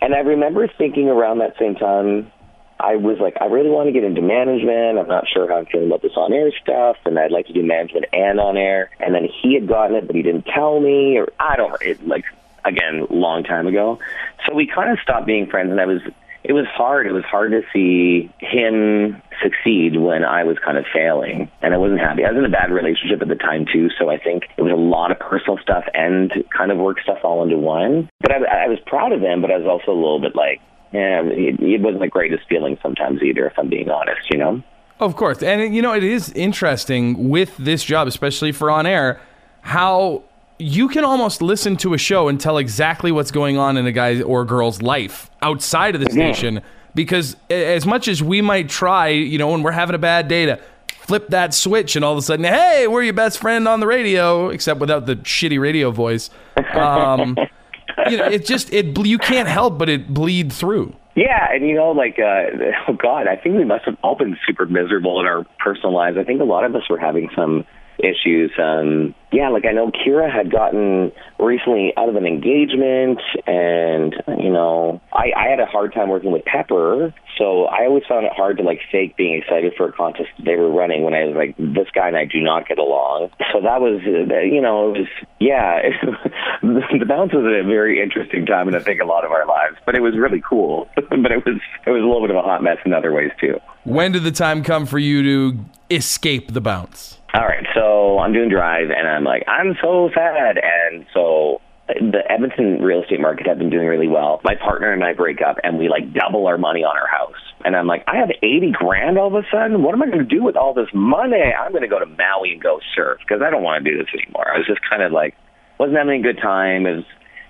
And I remember thinking around that same time, I was like, I really want to get into management. I'm not sure how I'm feeling about this on air stuff, and I'd like to do management and on air. And then he had gotten it, but he didn't tell me, or I don't. It like again, long time ago. So we kind of stopped being friends, and I was. It was hard. It was hard to see him succeed when I was kind of failing, and I wasn't happy. I was in a bad relationship at the time too, so I think it was a lot of personal stuff and kind of work stuff all into one. But I, I was proud of him, but I was also a little bit like, yeah, it, it wasn't the greatest feeling sometimes either, if I'm being honest, you know? Of course. And, you know, it is interesting with this job, especially for on air, how you can almost listen to a show and tell exactly what's going on in a guy's or girl's life outside of the station. Because as much as we might try, you know, when we're having a bad day to flip that switch and all of a sudden, hey, we're your best friend on the radio, except without the shitty radio voice. Um, [laughs] you know, it just, it you can't help but it bleed through. Yeah, and you know, like, uh, oh God, I think we must have all been super miserable in our personal lives. I think a lot of us were having some issues. Um, yeah, like I know Kira had gotten recently out of an engagement, and you know, I, I had a hard time working with Pepper, so I always found it hard to like fake being excited for a contest they were running when I was like, this guy and I do not get along. So that was, uh, you know, it was, yeah, [laughs] the bounce was a very interesting time and I think a lot of our lives, but it was really cool. [laughs] but it was, it was a little bit of a hot mess in other ways too. When did the time come for you to escape the bounce? All right, so I'm doing drive, and I'm like, I'm so sad, and so the Edmonton real estate market had been doing really well. My partner and I break up, and we like double our money on our house. And I'm like, I have 80 grand all of a sudden. What am I going to do with all this money? I'm going to go to Maui and go surf because I don't want to do this anymore. I was just kind of like, wasn't having a good time. It was,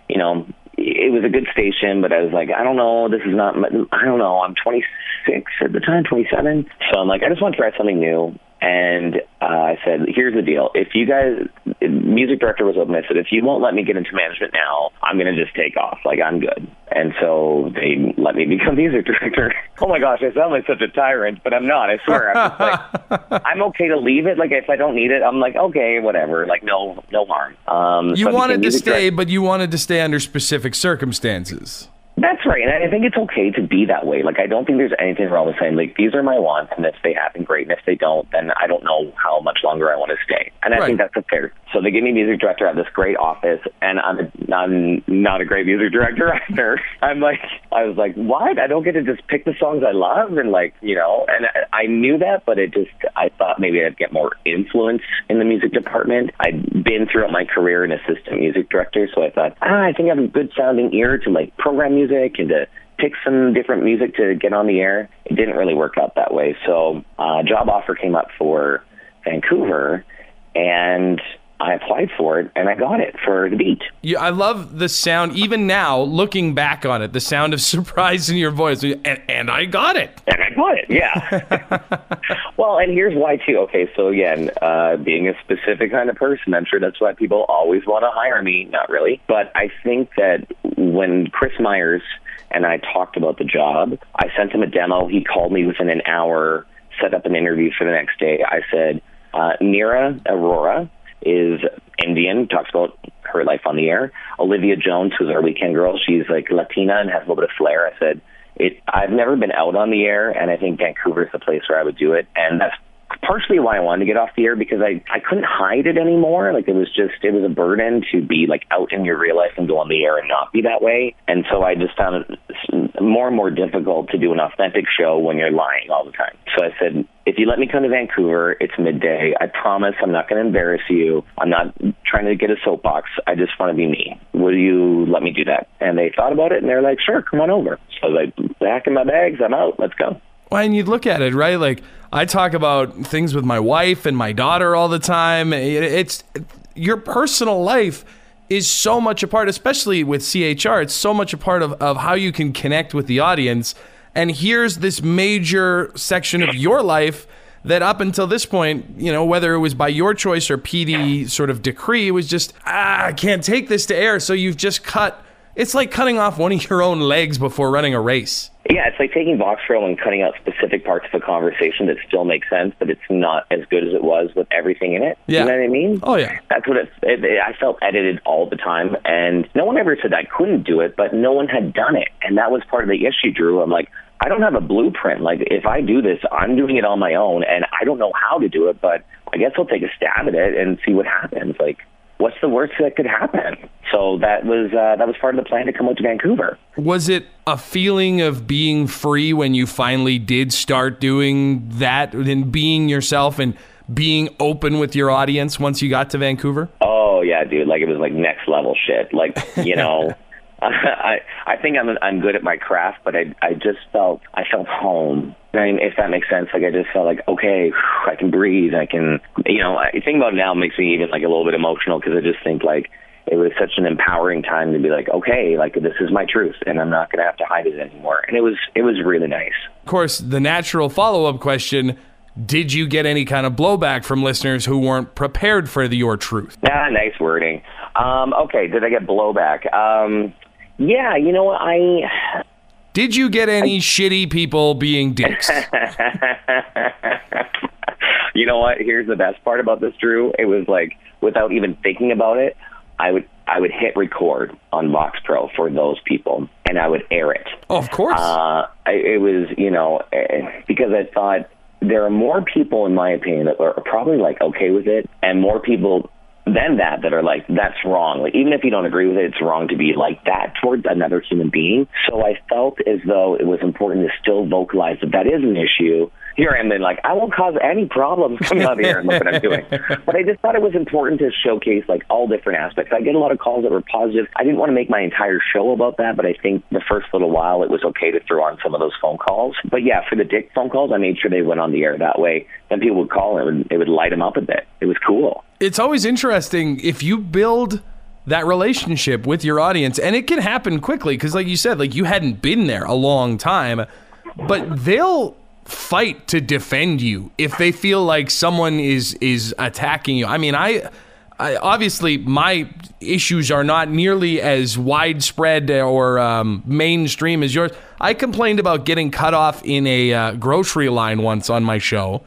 you know, it was a good station, but I was like, I don't know, this is not, I don't know, I'm 26 at the time, 27. So I'm like, I just want to try something new. And uh, I said, here's the deal. If you guys, music director was open. I said, if you won't let me get into management now, I'm going to just take off. Like, I'm good. And so they let me [laughs] become music director. oh my gosh, I sound like such a tyrant, but I'm not. I swear. I'm just like, [laughs] I'm okay to leave it. Like, if I don't need it, I'm like, okay, whatever. Like, no, no harm. Um, You so wanted to stay, director. but you wanted to stay under specific circumstances. That's right, and I think it's okay to be that way. Like, I don't think there's anything wrong with saying like these are my wants, and if they happen, great, and if they don't, then I don't know how much longer I want to stay. And I Right. think that's a fair. So they give me music director at this great office, and I'm a, I'm not a great music director [laughs] either. I'm like, I was like, what? I don't get to just pick the songs I love, and like, you know, and I, I knew that, but it just, I thought maybe I'd get more influence in the music department. I'd been throughout my career an assistant music director, so I thought, ah, I think I have a good sounding ear to like program music and to pick some different music to get on the air. It didn't really work out that way. So uh, a job offer came up for Vancouver, and I applied for it, and I got it for the beat. You, I love the sound, even now, looking back on it, the sound of [laughs] surprise in your voice. And, and I got it. And I got it, yeah. [laughs] well, and here's why too. Okay, so again, uh, being a specific kind of person, I'm sure that's why people always want to hire me. Not really, but I think that when Chris Myers and I talked about the job. I sent him a demo. He called me within an hour, set up an interview for the next day. I said, uh, Neera Arora is Indian, talks about her life on the air. Olivia Jones, who's our weekend girl, she's like Latina and has a little bit of flair. I said, it, I've never been out on the air, and I think Vancouver is the place where I would do it. And that's partially why I wanted to get off the air because I, I couldn't hide it anymore. Like it was just, it was a burden to be like out in your real life and go on the air and not be that way. And so I just found it more and more difficult to do an authentic show when you're lying all the time. So I said, if you let me come to Vancouver, it's midday. I promise I'm not going to embarrass you. I'm not trying to get a soapbox. I just want to be me. Will you let me do that? And they thought about it and they're like, sure, come on over. So I was like, back in my bags. I'm out. Let's go. And you look at it, right? Like I talk about things with my wife and my daughter all the time. It's your personal life is so much a part, especially with CHR. It's so much a part of, of how you can connect with the audience. And here's this major section of your life that up until this point, you know, whether it was by your choice or PD sort of decree, it was just, ah, I can't take this to air. So you've just cut. It's like cutting off one of your own legs before running a race. Yeah, it's like taking Voxtrail and cutting out specific parts of a conversation that still make sense, but it's not as good as it was with everything in it. Yeah. You know what I mean? Oh, yeah. That's what it, it, it, I felt edited all the time, and no one ever said I couldn't do it, but no one had done it, and that was part of the issue, Drew. I'm like, I don't have a blueprint. Like, if I do this, I'm doing it on my own, and I don't know how to do it, but I guess I'll take a stab at it and see what happens. Like, what's the worst that could happen? So that was uh, that was part of the plan to come out to Vancouver. Was it a feeling of being free when you finally did start doing that and being yourself and being open with your audience once you got to Vancouver? Oh yeah, dude! Like it was like next level shit. Like you know. [laughs] [laughs] I I think I'm I'm good at my craft, but I I just felt I felt home. I mean, if that makes sense, like I just felt like okay, I can breathe. I can, you know, I think about it now makes me even like a little bit emotional because I just think like it was such an empowering time to be like, okay, like this is my truth, and I'm not going to have to hide it anymore. And it was it was really nice. Of course, the natural follow up question. Did you get any kind of blowback from listeners who weren't prepared for the, your truth? Ah, nice wording. Um, okay, did I get blowback? Um, yeah, you know what? I Did you get any shitty people being dicks? [laughs] you know what? Here's the best part about this, Drew. It was like without even thinking about it, I would I would hit record on Vox Pro for those people, and I would air it. Oh, of course. Uh, I, it was you know eh, because I thought there are more people, in my opinion, that are probably like okay with it, and more people than that that are like that's wrong like even if you don't agree with it it's wrong to be like that towards another human being so i felt as though it was important to still vocalize that that is an issue here I am then like I won't cause any problems coming out here and look what I'm doing. [laughs] But I just thought it was important to showcase like all different aspects. I get a lot of calls that were positive. I didn't want to make my entire show about that, but I think the first little while it was okay to throw on some of those phone calls. But yeah, for the dick phone calls, I made sure they went on the air that way. Then people would call and it would, it would light them up a bit. It was cool. It's always interesting if you build that relationship with your audience and it can happen quickly because like you said like you hadn't been there a long time but they'll fight to defend you if they feel like someone is is attacking you. I mean, I, I obviously my issues are not nearly as widespread or um, mainstream as yours. I complained about getting cut off in a uh, grocery line once on my show.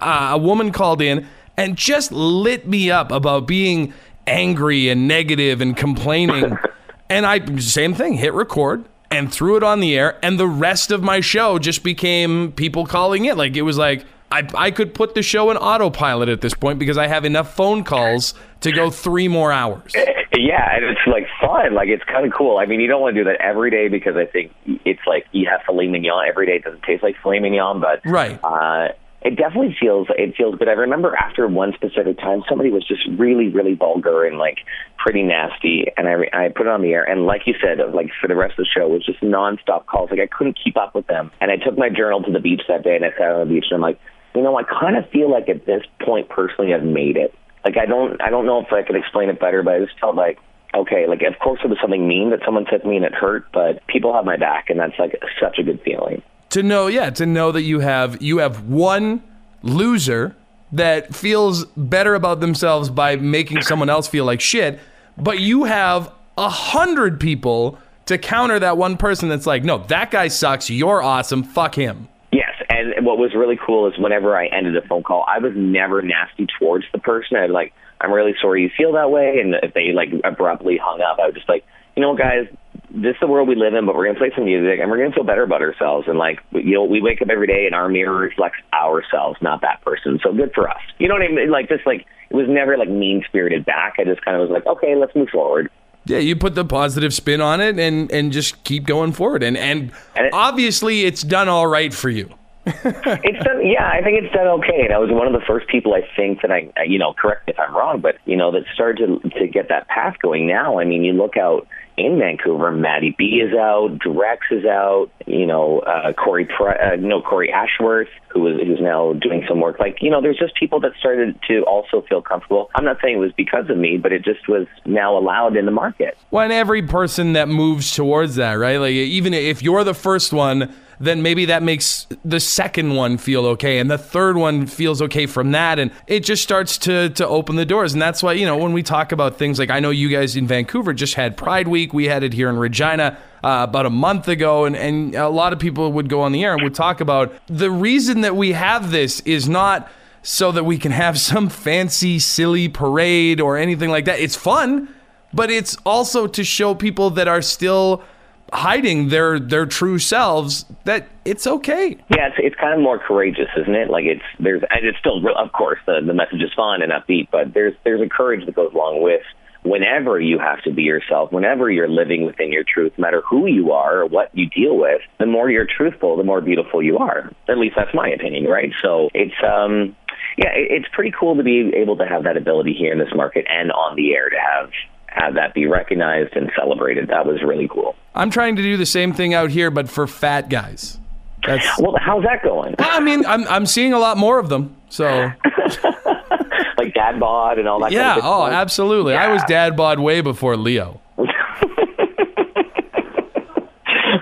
Uh, a woman called in and just lit me up about being angry and negative and complaining. [laughs] and I same thing, hit record and threw it on the air and the rest of my show just became people calling it like it was like I, I could put the show in autopilot at this point because I have enough phone calls to go three more hours. [laughs] Yeah, and it's like fun. Like it's kind of cool. I mean, you don't want to do that every day because I think it's like you have filet mignon every day. It doesn't taste like filet mignon, but right. Uh, it definitely feels it feels good. I remember after one specific time, somebody was just really, really vulgar and like pretty nasty, and I I put it on the air, and like you said, like for the rest of the show, it was just nonstop calls. Like I couldn't keep up with them, and I took my journal to the beach that day, and I sat on the beach, and I'm like, you know, I kind of feel like at this point, personally, I've made it. Like I don't I don't know if I could explain it better, but I just felt like okay, like of course it was something mean that someone said to me and it hurt, but people have my back, and that's like such a good feeling to know yeah to know that you have you have one loser that feels better about themselves by making someone else feel like shit but you have a hundred people to counter that one person that's like, no, that guy sucks. You're awesome. Fuck him. Yes, and what was really cool is whenever I ended a phone call, I was never nasty towards the person. I'd like, I'm really sorry you feel that way, and if they like abruptly hung up, I was just like, you know, guys, this is the world we live in, but we're gonna play some music and we're gonna feel better about ourselves. And like, you know, we wake up every day and our mirror reflects ourselves, not that person. So good for us. You know what I mean? Like, just like it was never like mean spirited back. I just kind of was like, okay, let's move forward. Yeah, you put the positive spin on it and and just keep going forward. And and, And it- obviously, it's done all right for you. [laughs] it's done. Yeah, I think it's done okay. And I was one of the first people I think that I, you know, correct me if I'm wrong, but you know, that started to to get that path going. Now, I mean, you look out in Vancouver, Maddie B is out, Drex is out. You know, uh, Corey, Pri- uh, no Corey Ashworth, who is who's now doing some work. Like, you know, there's just people that started to also feel comfortable. I'm not saying it was because of me, but it just was now allowed in the market. Well, and every person that moves towards that, right? Like even if you're the first one, then maybe that makes the second one feel okay, and the third one feels okay from that, and it just starts to to open the doors. And that's why you know when we talk about things like I know you guys in Vancouver just had Pride Week, we had it here in Regina. Uh, about a month ago, and, and a lot of people would go on the air and would talk about the reason that we have this is not so that we can have [laughs] some fancy, silly parade or anything like that. It's fun, but it's also to show people that are still hiding their their true selves that it's okay. Yeah, it's it's kind of more courageous, isn't it? Like it's there's and it's still of course the the message is fun and upbeat, but there's there's a courage that goes along with whenever you have to be yourself, whenever you're living within your truth, no matter who you are or what you deal with, the more you're truthful, the more beautiful you are. At least that's my opinion, right? So it's um yeah, it, it's pretty cool to be able to have that ability here in this market and on the air to have have that be recognized and celebrated. That was really cool. I'm trying to do the same thing out here, but for fat guys. That's Well, how's that going? I mean, I'm I'm seeing a lot more of them. So [laughs] like dad bod and all that. yeah, kind of oh, stuff? absolutely. I was dad bod way before Leo. [laughs]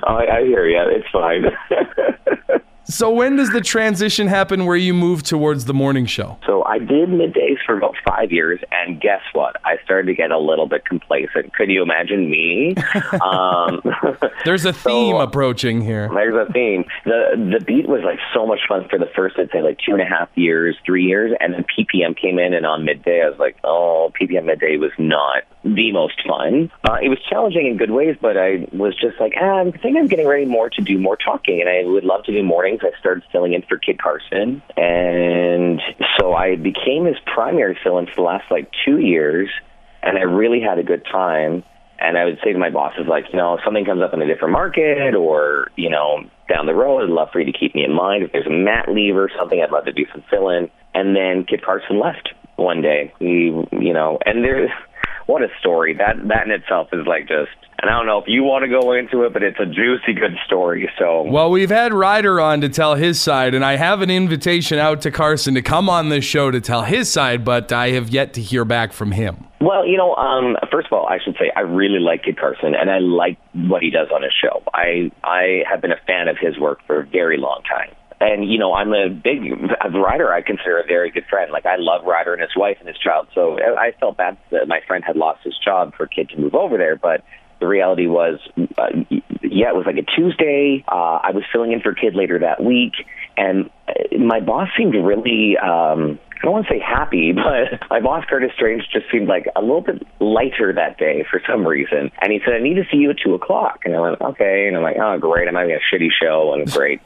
Oh, I, I hear you. It's fine. [laughs] So when does the transition happen where you move towards the morning show? so I did middays for about five years, and guess what? I started to get a little bit complacent. Could you imagine me? [laughs] um, [laughs] There's a [laughs] theme So- approaching here. There's a theme. The the beat was like so much fun for the first, I'd say, like two and a half years, three years, and then PPM came in, and on midday, I was like, oh, PPM midday was not the most fun. Uh, it was challenging in good ways, but I was just like, ah, I think I'm getting ready more to do more talking, and I would love to do mornings. I started filling in for Kid Carson, and so I became his primary fill-in for the last like two years, and I really had a good time. And I would say to my bosses, like, you know, if something comes up in a different market or, you know, down the road, I'd love for you to keep me in mind. If there's a mat leave or something, I'd love to do some fill in. And then Kid Carson left one day. He, you know, and there's, what a story. That, that in itself is like just, and I don't know if you want to go into it, but it's a juicy, good story. So, Well, we've had Ryder on to tell his side, and I have an invitation out to Carson to come on this show to tell his side, but I have yet to hear back from him. Well, you know, um, first of all, I should say I really like Kid Carson, and I like what he does on his show. I I have been a fan of his work for a very long time. And you know, I'm a big Ryder. I consider a very good friend. Like I love Ryder and his wife and his child. So I felt bad that my friend had lost his job for a kid to move over there. But the reality was, uh, yeah, it was like a Tuesday. Uh, I was filling in for kid later that week, and uh, my boss seemed really. Um, I don't want to say happy, [laughs] but my boss Curtis Strange just seemed like a little bit lighter that day for some reason. And he said, "I need to see you at two o'clock." And I went, "Okay." And I'm like, "Oh, great! I'm having a shitty show, and [laughs] great."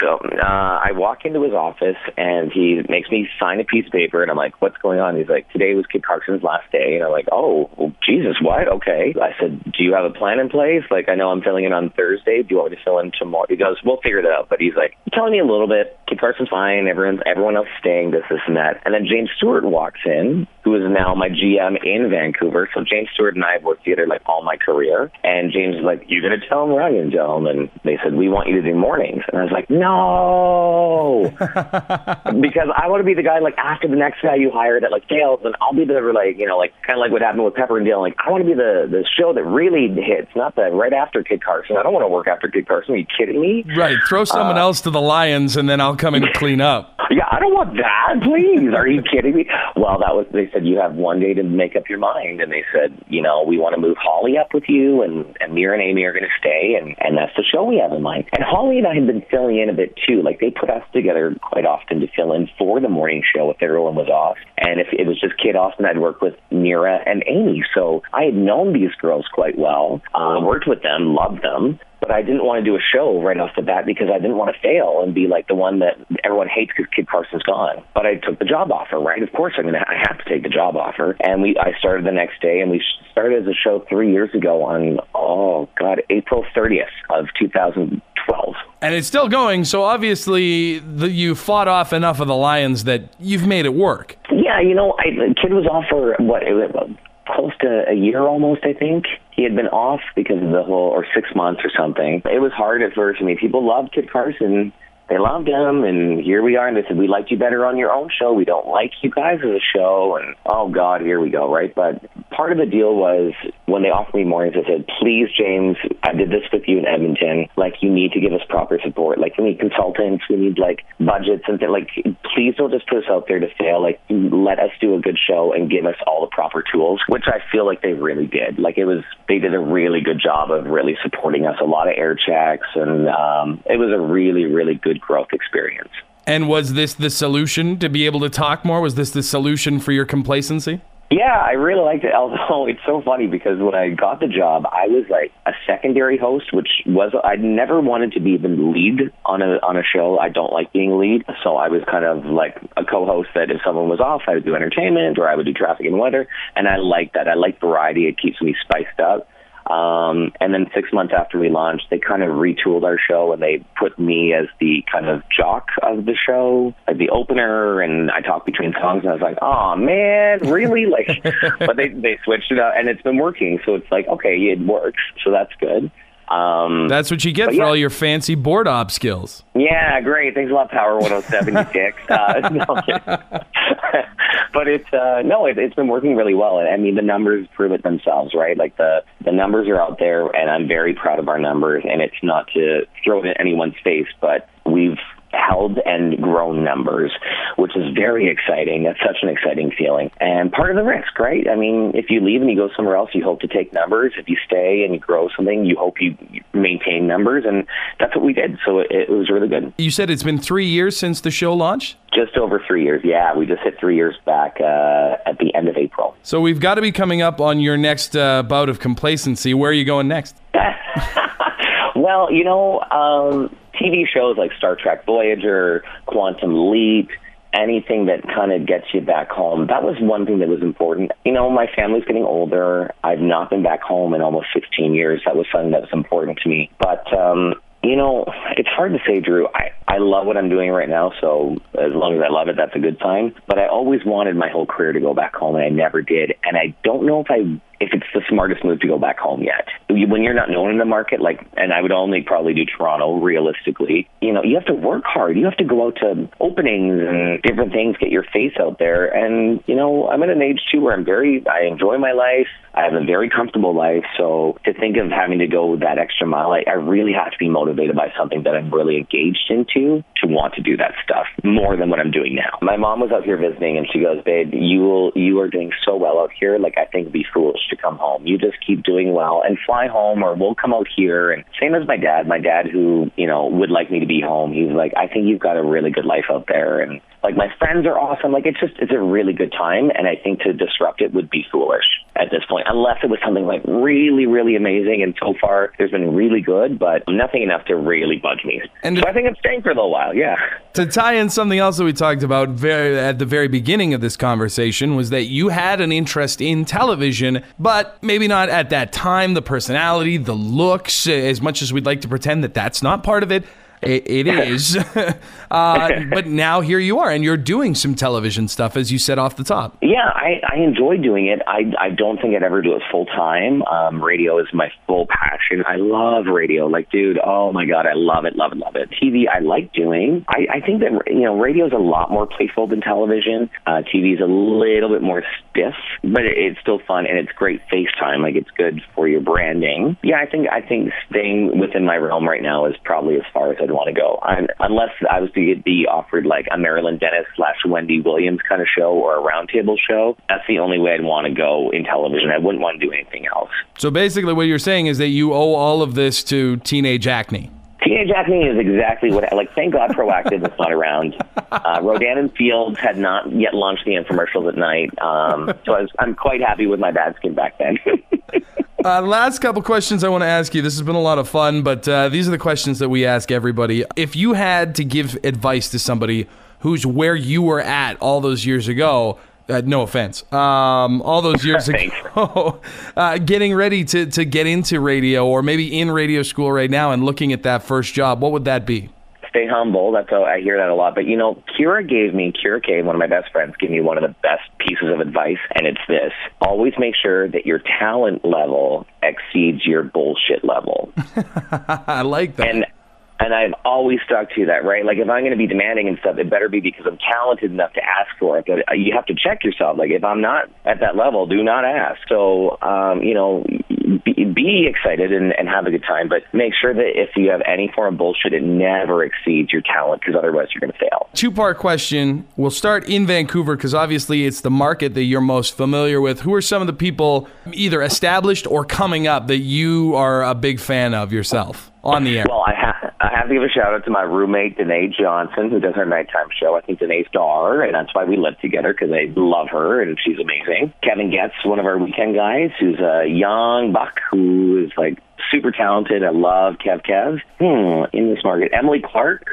so uh, I walk into his office, and he makes me sign a piece of paper, and I'm like, "What's going on?" He's like, "Today was Kid Carson's last day," and I'm like, "Oh, well, Jesus, what? Okay." I said, "Do you have a plan in place? Like, I know I'm filling in on Thursday. Do you want me to fill in tomorrow?" He goes, "We'll figure that out." But he's like, telling me a little bit. Kid Carson's fine. Everyone's everyone else is staying. This, this, and that. And then James Stewart walks in, who is now my GM in Vancouver. So James Stewart and I have worked together like all my career. And James is like, "You're gonna tell him what I'm gonna tell him." And they said, "We want you to do mornings." And I was like, "No," [laughs] because I want to be the guy like after the next guy you hire that like fails, and I'll be the like you know like kind of like what happened with Pepper and Dale. Like I want to be the the show that really hits, not the right after Kid Carson. I don't want to work after Kid Carson. Are you kidding me? Right, throw someone uh, else to the Lions, and then I'll come in and clean up. [laughs] Yeah, I don't want that. Please, are you kidding me? Well, that was they said, "You have one day to make up your mind." And they said, "You know, we want to move Holly up with you, and and Mira and Amy are going to stay, and and that's the show we have in mind." And Holly and I had been filling in a bit too. Like they put us together quite often to fill in for the morning show if everyone was off, and if it was just Kid Austin, I'd work with Mira and Amy. So I had known these girls quite well, uh, worked with them, loved them but I didn't want to do a show right off the bat because I didn't want to fail and be like the one that everyone hates because Kid Carson's gone. But I took the job offer, right? Of course, I'm gonna I have to take the job offer. And we I started the next day, and we started as a show three years ago on oh god April 30th of 2012. And it's still going, so obviously the, you fought off enough of the Lions that you've made it work. Yeah, you know, I, kid was off for what it close to a year almost, I think. He had been off because of the whole, or six months or something. It was hard at first. I mean, people loved Kid Carson they loved him, and here we are. And they said, "We liked you better on your own show. We don't like you guys as a show." And oh God, here we go, right? But part of the deal was when they offered me mornings, they said, "Please, James, I did this with you in Edmonton. Like, you need to give us proper support. Like, we need consultants, we need like budgets and th- like, please don't just put us out there to fail. Like, let us do a good show and give us all the proper tools." Which I feel like they really did. Like, it was they did a really good job of really supporting us. A lot of air checks, and um, it was a really, really good growth experience. And was this the solution to be able to talk more? Was this the solution for your complacency? Yeah, I really liked it. [laughs] Although it's so funny because when I got the job, I was like a secondary host, which was I never wanted to be the lead on a on a show. I don't like being lead, so I was kind of like a co-host that if someone was off, I would do entertainment or I would do traffic and weather, and I like that. I like variety. It keeps me spiced up. Um, and then six months after we launched, they kind of retooled our show and they put me as the kind of jock of the show, like the opener, and I talk between songs. And I was like, "Oh man, really?" [laughs] like, but they they switched it up, and it's been working. So it's like, okay, it works, so that's good. Um, That's what you get for yeah. all your fancy board op skills. Yeah, great. Thanks a lot, Power 107 [laughs] uh, [laughs] no, [laughs] but it's uh, no, it, it's been working really well. I mean, the numbers prove it themselves, right? Like the the numbers are out there, and I'm very proud of our numbers. And it's not to throw it in anyone's face, but we've held and grown numbers, which is very exciting. That's such an exciting feeling. And part of the risk, right? I mean, if you leave and you go somewhere else, you hope to take numbers. If you stay and you grow something, you hope you maintain numbers. And that's what we did. So it, it was really good. You said it's been three years since the show launched? Just over three years. Yeah, we just hit three years back uh, at the end of April. So we've got to be coming up on your next uh, bout of complacency. Where are you going next? [laughs] well, you know, um, TV shows like Star Trek Voyager, Quantum Leap, anything that kind of gets you back home. That was one thing that was important. You know, my family's getting older. I've not been back home in almost 16 years. That was something that was important to me. But um, you know, it's hard to say, Drew. I, I love what I'm doing right now, so as long as I love it, that's a good sign. But I always wanted my whole career to go back home, and I never did. And I don't know if I if it's the smartest move to go back home yet. When you're not known in the market, like, and I would only probably do Toronto realistically, you know, you have to work hard. You have to go out to openings and different things, get your face out there. And, you know, I'm at an age too where I'm very, I enjoy my life. I have a very comfortable life. So to think of having to go that extra mile, I, I really have to be motivated by something that I'm really engaged into to want to do that stuff more than what I'm doing now. My mom was out here visiting and she goes, babe, you will, you are doing so well out here. Like, I think it'd be foolish to come home. You just keep doing well and fly home or we'll come out here. And same as my dad, my dad who, you know, would like me to be home. He's like, I think you've got a really good life out there. And like my friends are awesome. Like it's just, it's a really good time. And I think to disrupt it would be foolish at this point, unless it was something like really, really amazing. And so far there's been really good, but nothing enough to really budge me. And so I think I'm staying for a little while. Yeah. To tie in something else that we talked about very at the very beginning of this conversation was that you had an interest in television, but maybe not at that time. The personality, the looks, as much as we'd like to pretend that that's not part of it. It, it is. [laughs] uh, [laughs] but now here you are, and you're doing some television stuff, as you said off the top. Yeah, I, I enjoy doing it. I, I don't think I'd ever do it full time. Um, radio is my full passion. I love radio. Like, dude, oh my God, I love it, love it, love it. TV, I like doing. I, I think that, you know, radio is a lot more playful than television. Uh, TV is a little bit more but it, it's still fun, and it's great FaceTime. Like, it's good for your branding. Yeah, I think, I think staying within my realm right now is probably as far as I'd want to go. I'm, unless I was to be offered like a Marilyn Denis slash Wendy Williams kind of show or a roundtable show, that's the only way I'd want to go in television. I wouldn't want to do anything else. So basically, what you're saying is that you owe all of this to teenage acne. Teenage acne is exactly what, like, thank God Proactiv is not around. Uh, Rodan and Fields had not yet launched the infomercials at night. Um, so I was, I'm quite happy with my bad skin back then. [laughs] Uh, last couple questions I want to ask you. This has been a lot of fun, but uh, these are the questions that we ask everybody. If you had to give advice to somebody who's where you were at all those years ago, uh, no offense, um, all those years [laughs] ago, [laughs] uh, getting ready to, to get into radio or maybe in radio school right now and looking at that first job, what would that be? stay humble. That's how I hear that a lot. But you know, Kira gave me Kira K, one of my best friends, gave me one of the best pieces of advice, and it's this: always make sure that your talent level exceeds your bullshit level. [laughs] I like that. And and I've always stuck to that, right? Like if I'm going to be demanding and stuff, it better be because I'm talented enough to ask for it. But you have to check yourself. Like if I'm not at that level, do not ask. So, um, you know, be, be excited and, and have a good time, but make sure that if you have any form of bullshit, it never exceeds your talent because otherwise you're going to fail. Two part question. We'll start in Vancouver because obviously it's the market that you're most familiar with. Who are some of the people either established or coming up that you are a big fan of yourself? On the air? Well, I have I have to give a shout out to my roommate Danae Johnson, who does our nighttime show. I think Danae's star, and that's why we live together because I love her and she's amazing. Kevin Getz, one of our weekend guys, who's a young buck who is like super talented. I love Kev Kev. Hmm, in this market, Emily Clark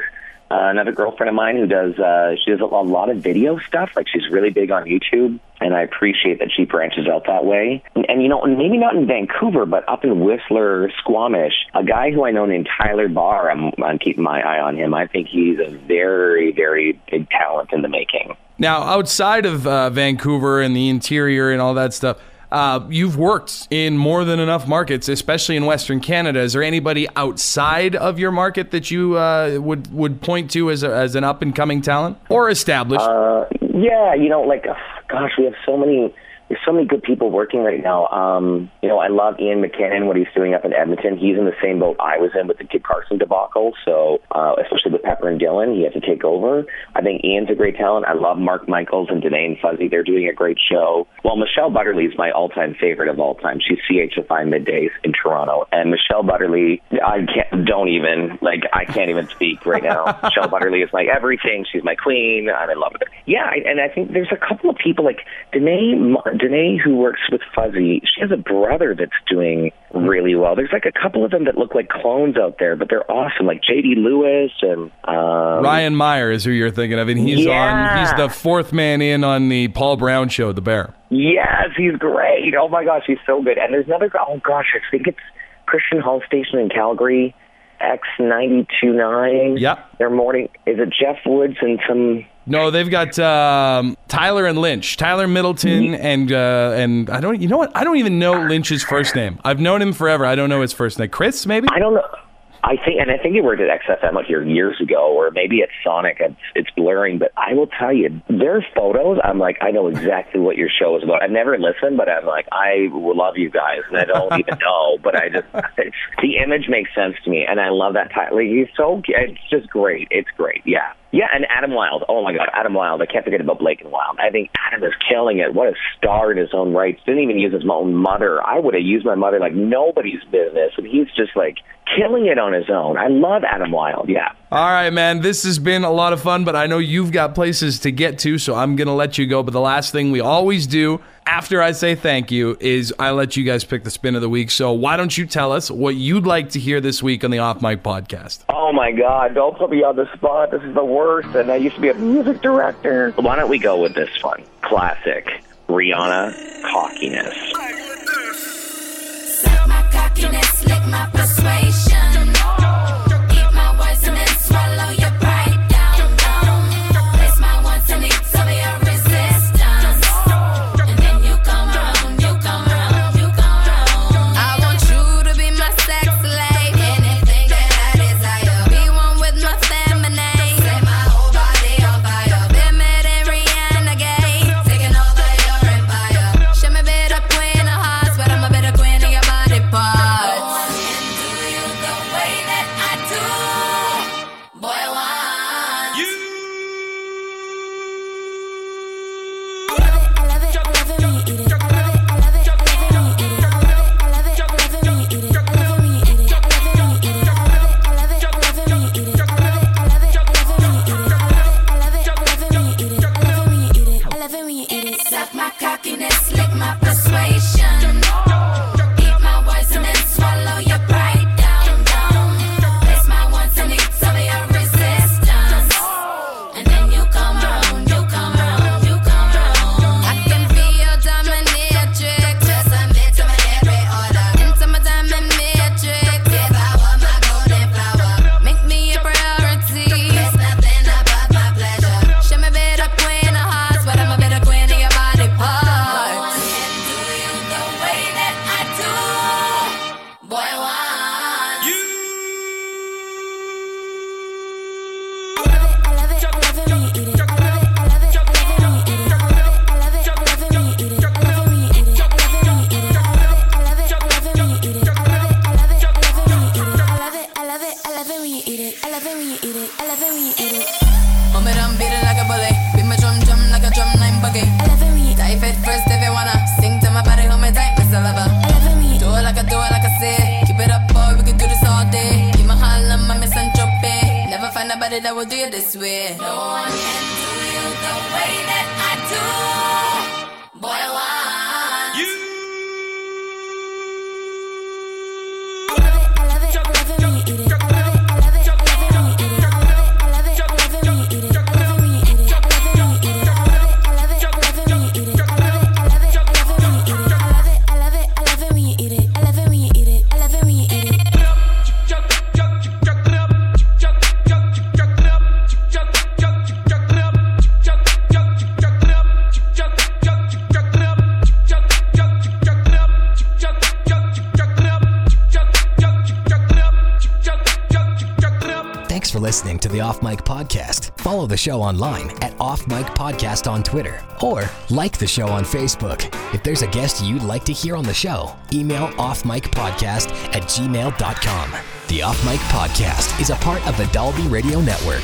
uh, another girlfriend of mine who does uh, she does a lot of video stuff. Like she's really big on YouTube, and I appreciate that she branches out that way. And, and you know, maybe not in Vancouver, but up in Whistler, Squamish, a guy who I know named Tyler Barr. I'm, I'm keeping my eye on him. I think he's a very, very big talent in the making. Now, outside of uh, Vancouver and the interior and all that stuff uh, you've worked in more than enough markets, especially in Western Canada. Is there anybody outside of your market that you uh, would would point to as, a, as an up and coming talent or established? Uh, yeah, you know, like, gosh, we have so many there's so many good people working right now. Um, you know, I love Ian McKinnon, what he's doing up in Edmonton. He's in the same boat I was in with the Kid Carson debacle. So, uh, especially with Pepper and Dylan, he had to take over. I think Ian's a great talent. I love Mark Michaels and Danae and Fuzzy. They're doing a great show. Well, Michelle Butterly is my all-time favorite of all time. She's CHFI middays in Toronto, and Michelle Butterly, I can't, don't even like, I can't even speak right now. [laughs] Michelle Butterly is my everything. She's my queen. I'm in love with her. Yeah, and I think there's a couple of people like Danae. Danae, who works with Fuzzy, she has a brother that's doing really well. There's like a couple of them that look like clones out there, but they're awesome, like J.D. Lewis and um, Ryan Meyer is who you're thinking of, and he's yeah. on. He's the fourth man in on the Paul Brown show, The Bear. Yes, he's great. Oh my gosh, he's so good. And there's another. Oh gosh, I think it's Christian Hall Station in Calgary. X ninety two nine. Yep. Their morning is it Jeff Woods and some no, they've got um, Tyler and Lynch, Tyler Middleton, and uh, and I don't, you know what? I don't even know Lynch's first name. I've known him forever. I don't know his first name. Chris, maybe. I don't know. I think, and I think he worked at XFM like here years ago, or maybe at Sonic. It's, it's blurring, but I will tell you, their photos. I'm like, I know exactly what your show is about. I've never listened, but I'm like, I will love you guys, and I don't even [laughs] know, but I just the image makes sense to me, and I love that title. He's so, it's just great. It's great. Yeah. Yeah, and Adam Wylde. Oh my God, Adam Wylde. I can't forget about Blake and Wylde. I think Adam is killing it. What a star in his own rights. Didn't even use his own mother. I would have used my mother like nobody's business, and he's just like killing it on his own. I love Adam Wylde. Yeah. All right, man. This has been a lot of fun, but I know you've got places to get to, so I'm gonna let you go. But the last thing we always do after I say thank you is I let you guys pick the spin of the week. So why don't you tell us what you'd like to hear this week on the Off Mic podcast? Oh my God! Don't put me on the spot. This is the worst. And I used to be a music director. Why don't we go with this one? Classic Rihanna cockiness. show online at Off Mic Podcast on Twitter or like the show on Facebook. If there's a guest you'd like to hear on the show, email offmicpodcast at gmail.com. The Off Mic Podcast is a part of the Dolby Radio Network.